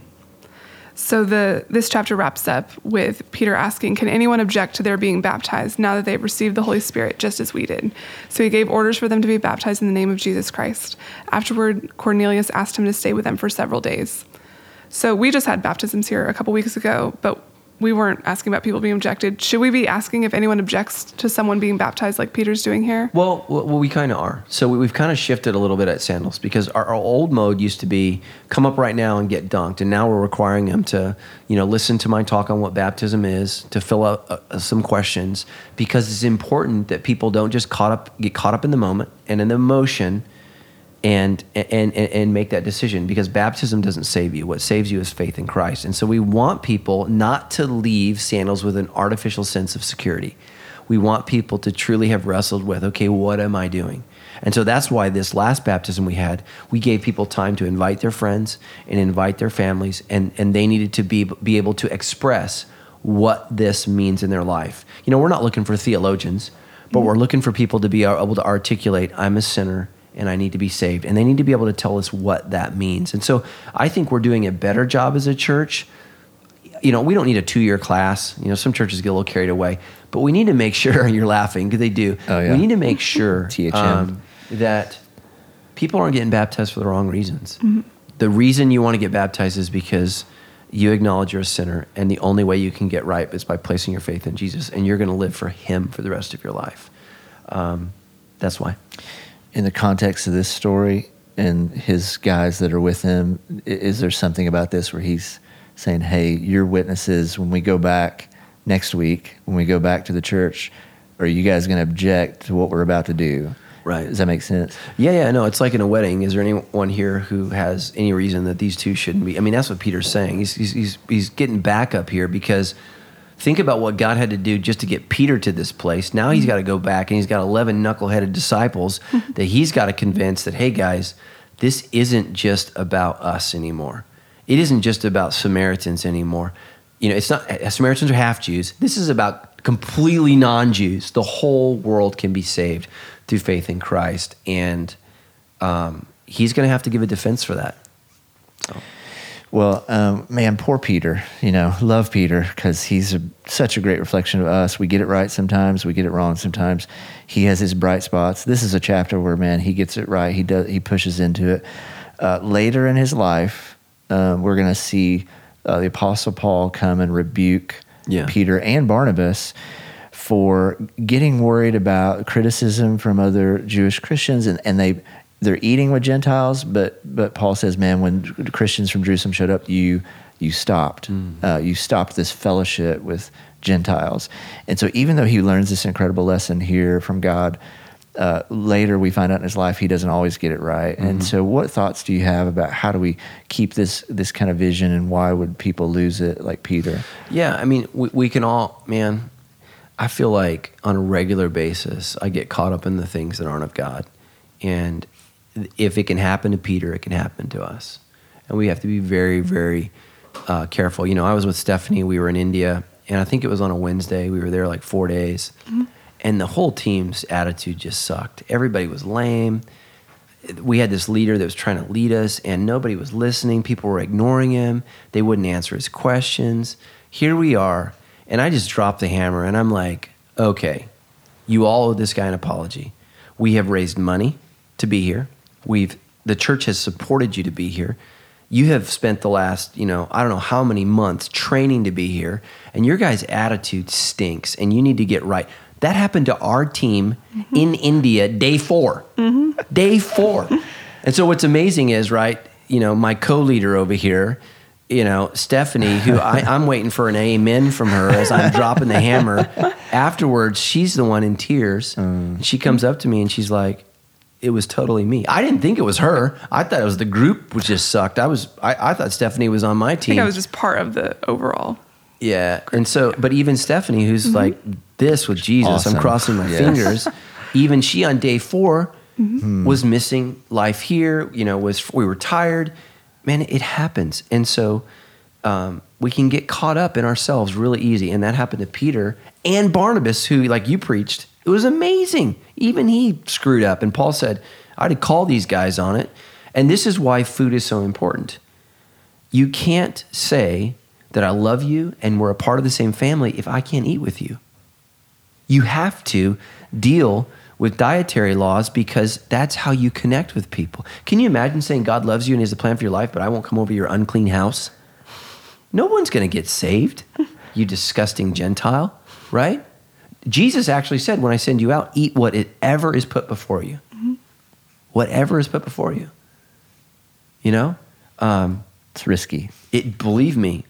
So the this chapter wraps up with Peter asking, "Can anyone object to their being baptized now that they've received the Holy Spirit just as we did?" So he gave orders for them to be baptized in the name of Jesus Christ. Afterward, Cornelius asked him to stay with them for several days. So we just had baptisms here a couple weeks ago, but we weren't asking about people being objected. Should we be asking if anyone objects to someone being baptized like Peter's doing here? well, well, we kind of are. So we, we've kind of shifted a little bit at Sandals because our, our old mode used to be come up right now and get dunked, and now we're requiring them to, you know, listen to my talk on what baptism is, to fill out uh, some questions because it's important that people don't just caught up get caught up in the moment and in the emotion and and and, make that decision because baptism doesn't save you. What saves you is faith in Christ. And so we want people not to leave sandals with an artificial sense of security. We want people to truly have wrestled with, okay, what am I doing? And so that's why this last baptism we had, we gave people time to invite their friends and invite their families, and, and they needed to be, be able to express what this means in their life. You know, we're not looking for theologians, but we're looking for people to be able to articulate, I'm a sinner and I need to be saved. And they need to be able to tell us what that means. And so I think we're doing a better job as a church. You know, we don't need a two year class. You know, some churches get a little carried away, but we need to make sure you're laughing because they do. Oh, yeah. We need to make sure um, that people aren't getting baptized for the wrong reasons. The reason you want to get baptized is because you acknowledge you're a sinner, and the only way you can get right is by placing your faith in Jesus, and you're going to live for Him for the rest of your life. Um, that's why. In the context of this story and his guys that are with him, is there something about this where he's saying, hey, your witnesses, when we go back next week, when we go back to the church, are you guys going to object to what we're about to do? Right. Does that make sense? Yeah, yeah, no, it's like in a wedding. Is there anyone here who has any reason that these two shouldn't be? I mean, that's what Peter's saying. He's, he's, he's, he's getting back up here because think about what God had to do just to get Peter to this place. Now he's got to go back and he's got 11 knuckleheaded disciples that he's got to convince that, hey, guys, this isn't just about us anymore. It isn't just about Samaritans anymore. You know, it's not, Samaritans are half Jews. This is about completely non Jews. The whole world can be saved through faith in Christ. And um, he's going to have to give a defense for that. Well, um, man, poor Peter. You know, love Peter because he's a, such a great reflection of us. We get it right sometimes, we get it wrong sometimes. He has his bright spots. This is a chapter where, man, he gets it right. He does. He pushes into it. Uh, later in his life, um, we're going to see uh, the Apostle Paul come and rebuke Yeah. Peter and Barnabas for getting worried about criticism from other Jewish Christians, and, and they they're eating with Gentiles, but but Paul says, man, when Christians from Jerusalem showed up, you you stopped, uh, you stopped this fellowship with Gentiles, and so even though he learns this incredible lesson here from God. Uh, later, we find out in his life he doesn't always get it right, and so what thoughts do you have about how do we keep this this kind of vision, and why would people lose it like Peter? Yeah, I mean, we, we can all, man. I feel like on a regular basis, I get caught up in the things that aren't of God, and if it can happen to Peter, it can happen to us, and we have to be very, very uh, careful. You know, I was with Stephanie. We were in India, and I think it was on a Wednesday. We were there like four days, and the whole team's attitude just sucked. Everybody was lame we had this leader that was trying to lead us and nobody was listening people were ignoring him they wouldn't answer his questions here we are and i just dropped the hammer and i'm like okay you all owe this guy an apology we have raised money to be here we've the church has supported you to be here you have spent the last you know i don't know how many months training to be here and your guys attitude stinks and you need to get right that happened to our team mm-hmm. in india day 4 mm-hmm. day four. And so what's amazing is, right, you know, my co-leader over here, you know, Stephanie, who I, I'm waiting for an amen from her as I'm dropping the hammer. Afterwards, she's the one in tears. Mm. She comes up to me and she's like, it was totally me. I didn't think it was her. I thought it was the group which just sucked. I was I, I thought Stephanie was on my I team. think I was just part of the overall. Yeah. And so, but even Stephanie, who's mm-hmm. like this with Jesus, Awesome. I'm crossing my Yes. fingers. Even she on day 4 mm-hmm. hmm. was missing life here. You know, was we were tired. Man, it happens. And so, um, we can get caught up in ourselves really easy, and that happened to Peter and Barnabas, who, like you preached, it was amazing. Even he screwed up, and Paul said, "I had to call these guys on it." And this is why food is so important you can't say that I love you and we're a part of the same family if I can't eat with you. You have to deal with dietary laws because that's how you connect with people. Can you imagine saying God loves you and has a plan for your life, but I won't come over your unclean house? No one's going to get saved, you disgusting Gentile, right? Jesus actually said, When I send you out, eat whatever is put before you. Whatever is put before you. You know? Um, It's risky. it believe me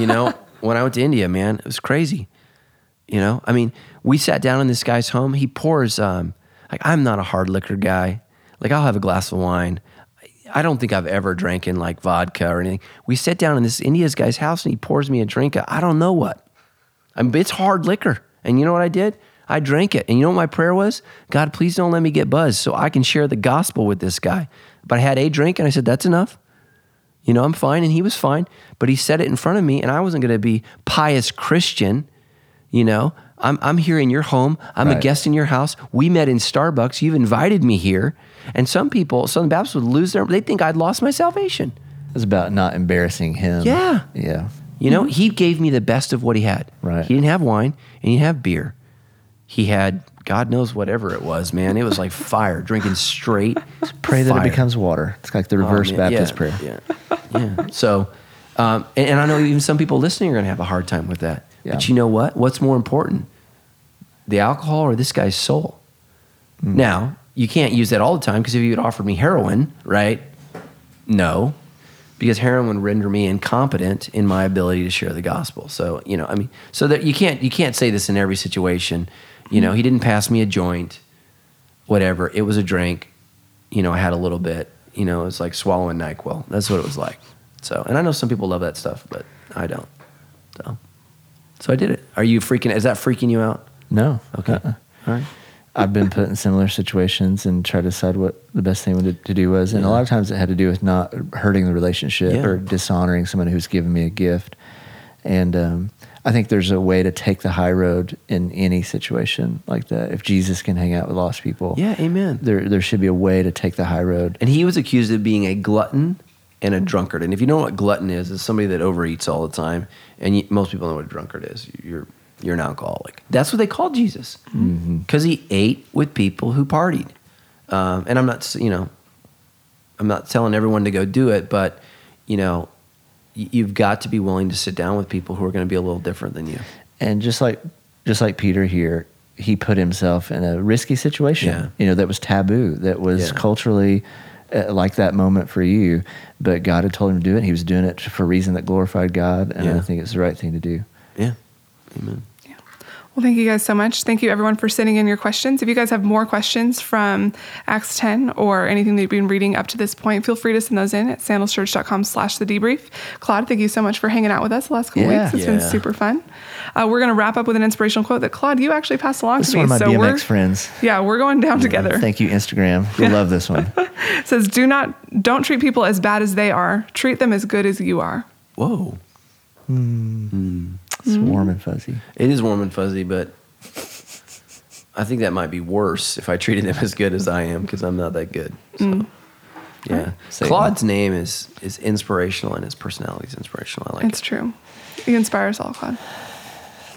you know when i went to india man it was crazy you know i mean we sat down in this guy's home he pours um like i'm not a hard liquor guy like i'll have a glass of wine i don't think i've ever drank in like vodka or anything we sit down in this india's guy's house and he pours me a drink of i don't know what I mean, it's hard liquor and you know what i did i drank it and you know what my prayer was god please don't let me get buzzed so i can share the gospel with this guy but i had a drink and i said that's enough you know, I'm fine. And he was fine. But he said it in front of me, and I wasn't going to be pious Christian. You know, I'm, I'm here in your home. I'm a guest in your house. We met in Starbucks. You've invited me here. And some people, Southern Baptists would lose their, they think I'd lost my salvation. It's about not embarrassing him. Yeah. Yeah. You know, he gave me the best of what he had. Right. He didn't have wine and he didn't have beer. He had, God knows whatever it was, man. It was like fire, drinking straight. Pray that it becomes water. It's like the Oh, reverse man, Baptist yeah, prayer. Yeah, yeah. So, um, and, and I know even some people listening are going to have a hard time with that. Yeah. But you know what? What's more important, the alcohol or this guy's soul? Hmm. Now, you can't use that all the time because if you had offered me heroin, right? No, because heroin would render me incompetent in my ability to share the gospel. So, you know, I mean, so that you can't you can't say this in every situation. You know, he didn't pass me a joint, whatever. It was a drink. You know, I had a little bit. You know, it's like swallowing Nyquil. That's what it was like. So, and I know some people love that stuff, but I don't. So, so I did it. Are you freaking? Is that freaking you out? No. Okay. Uh-uh. All right. I've been put in similar situations and try to decide what the best thing to, to do was. And a lot of times it had to do with not hurting the relationship Yeah. or dishonoring someone who's given me a gift. And um, I think there's a way to take the high road in any situation like that. If Jesus can hang out with lost people, Yeah. Amen. there there should be a way to take the high road. And he was accused of being a glutton and a drunkard. And if you know what glutton is, it's somebody that overeats all the time. And you, most people know what a drunkard is. You're you're an alcoholic. That's what they called Jesus because he ate with people who partied. Um, and I'm not, you know, I'm not telling everyone to go do it, but you know, you've got to be willing to sit down with people who are going to be a little different than you. And just like just like Peter here, he put himself in a risky situation. Yeah. You know, that was taboo, that was Yeah. culturally uh, like that moment for you, but God had told him to do it. He was doing it for a reason that glorified God, and I Yeah. think it's the right thing to do. Yeah. Amen. Well, thank you guys so much. Thank you everyone for sending in your questions. If you guys have more questions from Acts 10 or anything that you've been reading up to this point, feel free to send those in at sandalschurch.com slash the debrief. Claude, thank you so much for hanging out with us the last couple Yeah. weeks. It's been super fun. Uh, we're going to wrap up with an inspirational quote that Claude, you actually passed along This to me. one of my so we're, BMX friends. Yeah, we're going down together. Thank you, Instagram. You'll love this one. It says, do not, don't treat people as bad as they are. Treat them as good as you are. Whoa. It's warm and fuzzy. It is warm and fuzzy, but I think that might be worse if I treated them as good as I am because I'm not that good. So, yeah. Same. Claude's name is is inspirational and his personality is inspirational. I like It's it. true. You inspire us all, Claude.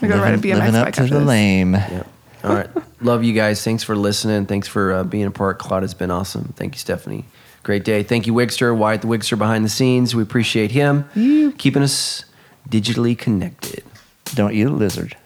We go to ride a Living, BMX living up bike to after the this. lame. Yeah. All right. Love you guys. Thanks for listening. Thanks for uh, being a part. Claude has been awesome. Thank you, Stephanie. Great day. Thank you, Wigster. Wyatt the Wigster behind the scenes. We appreciate him keeping us digitally connected. Don't eat a lizard.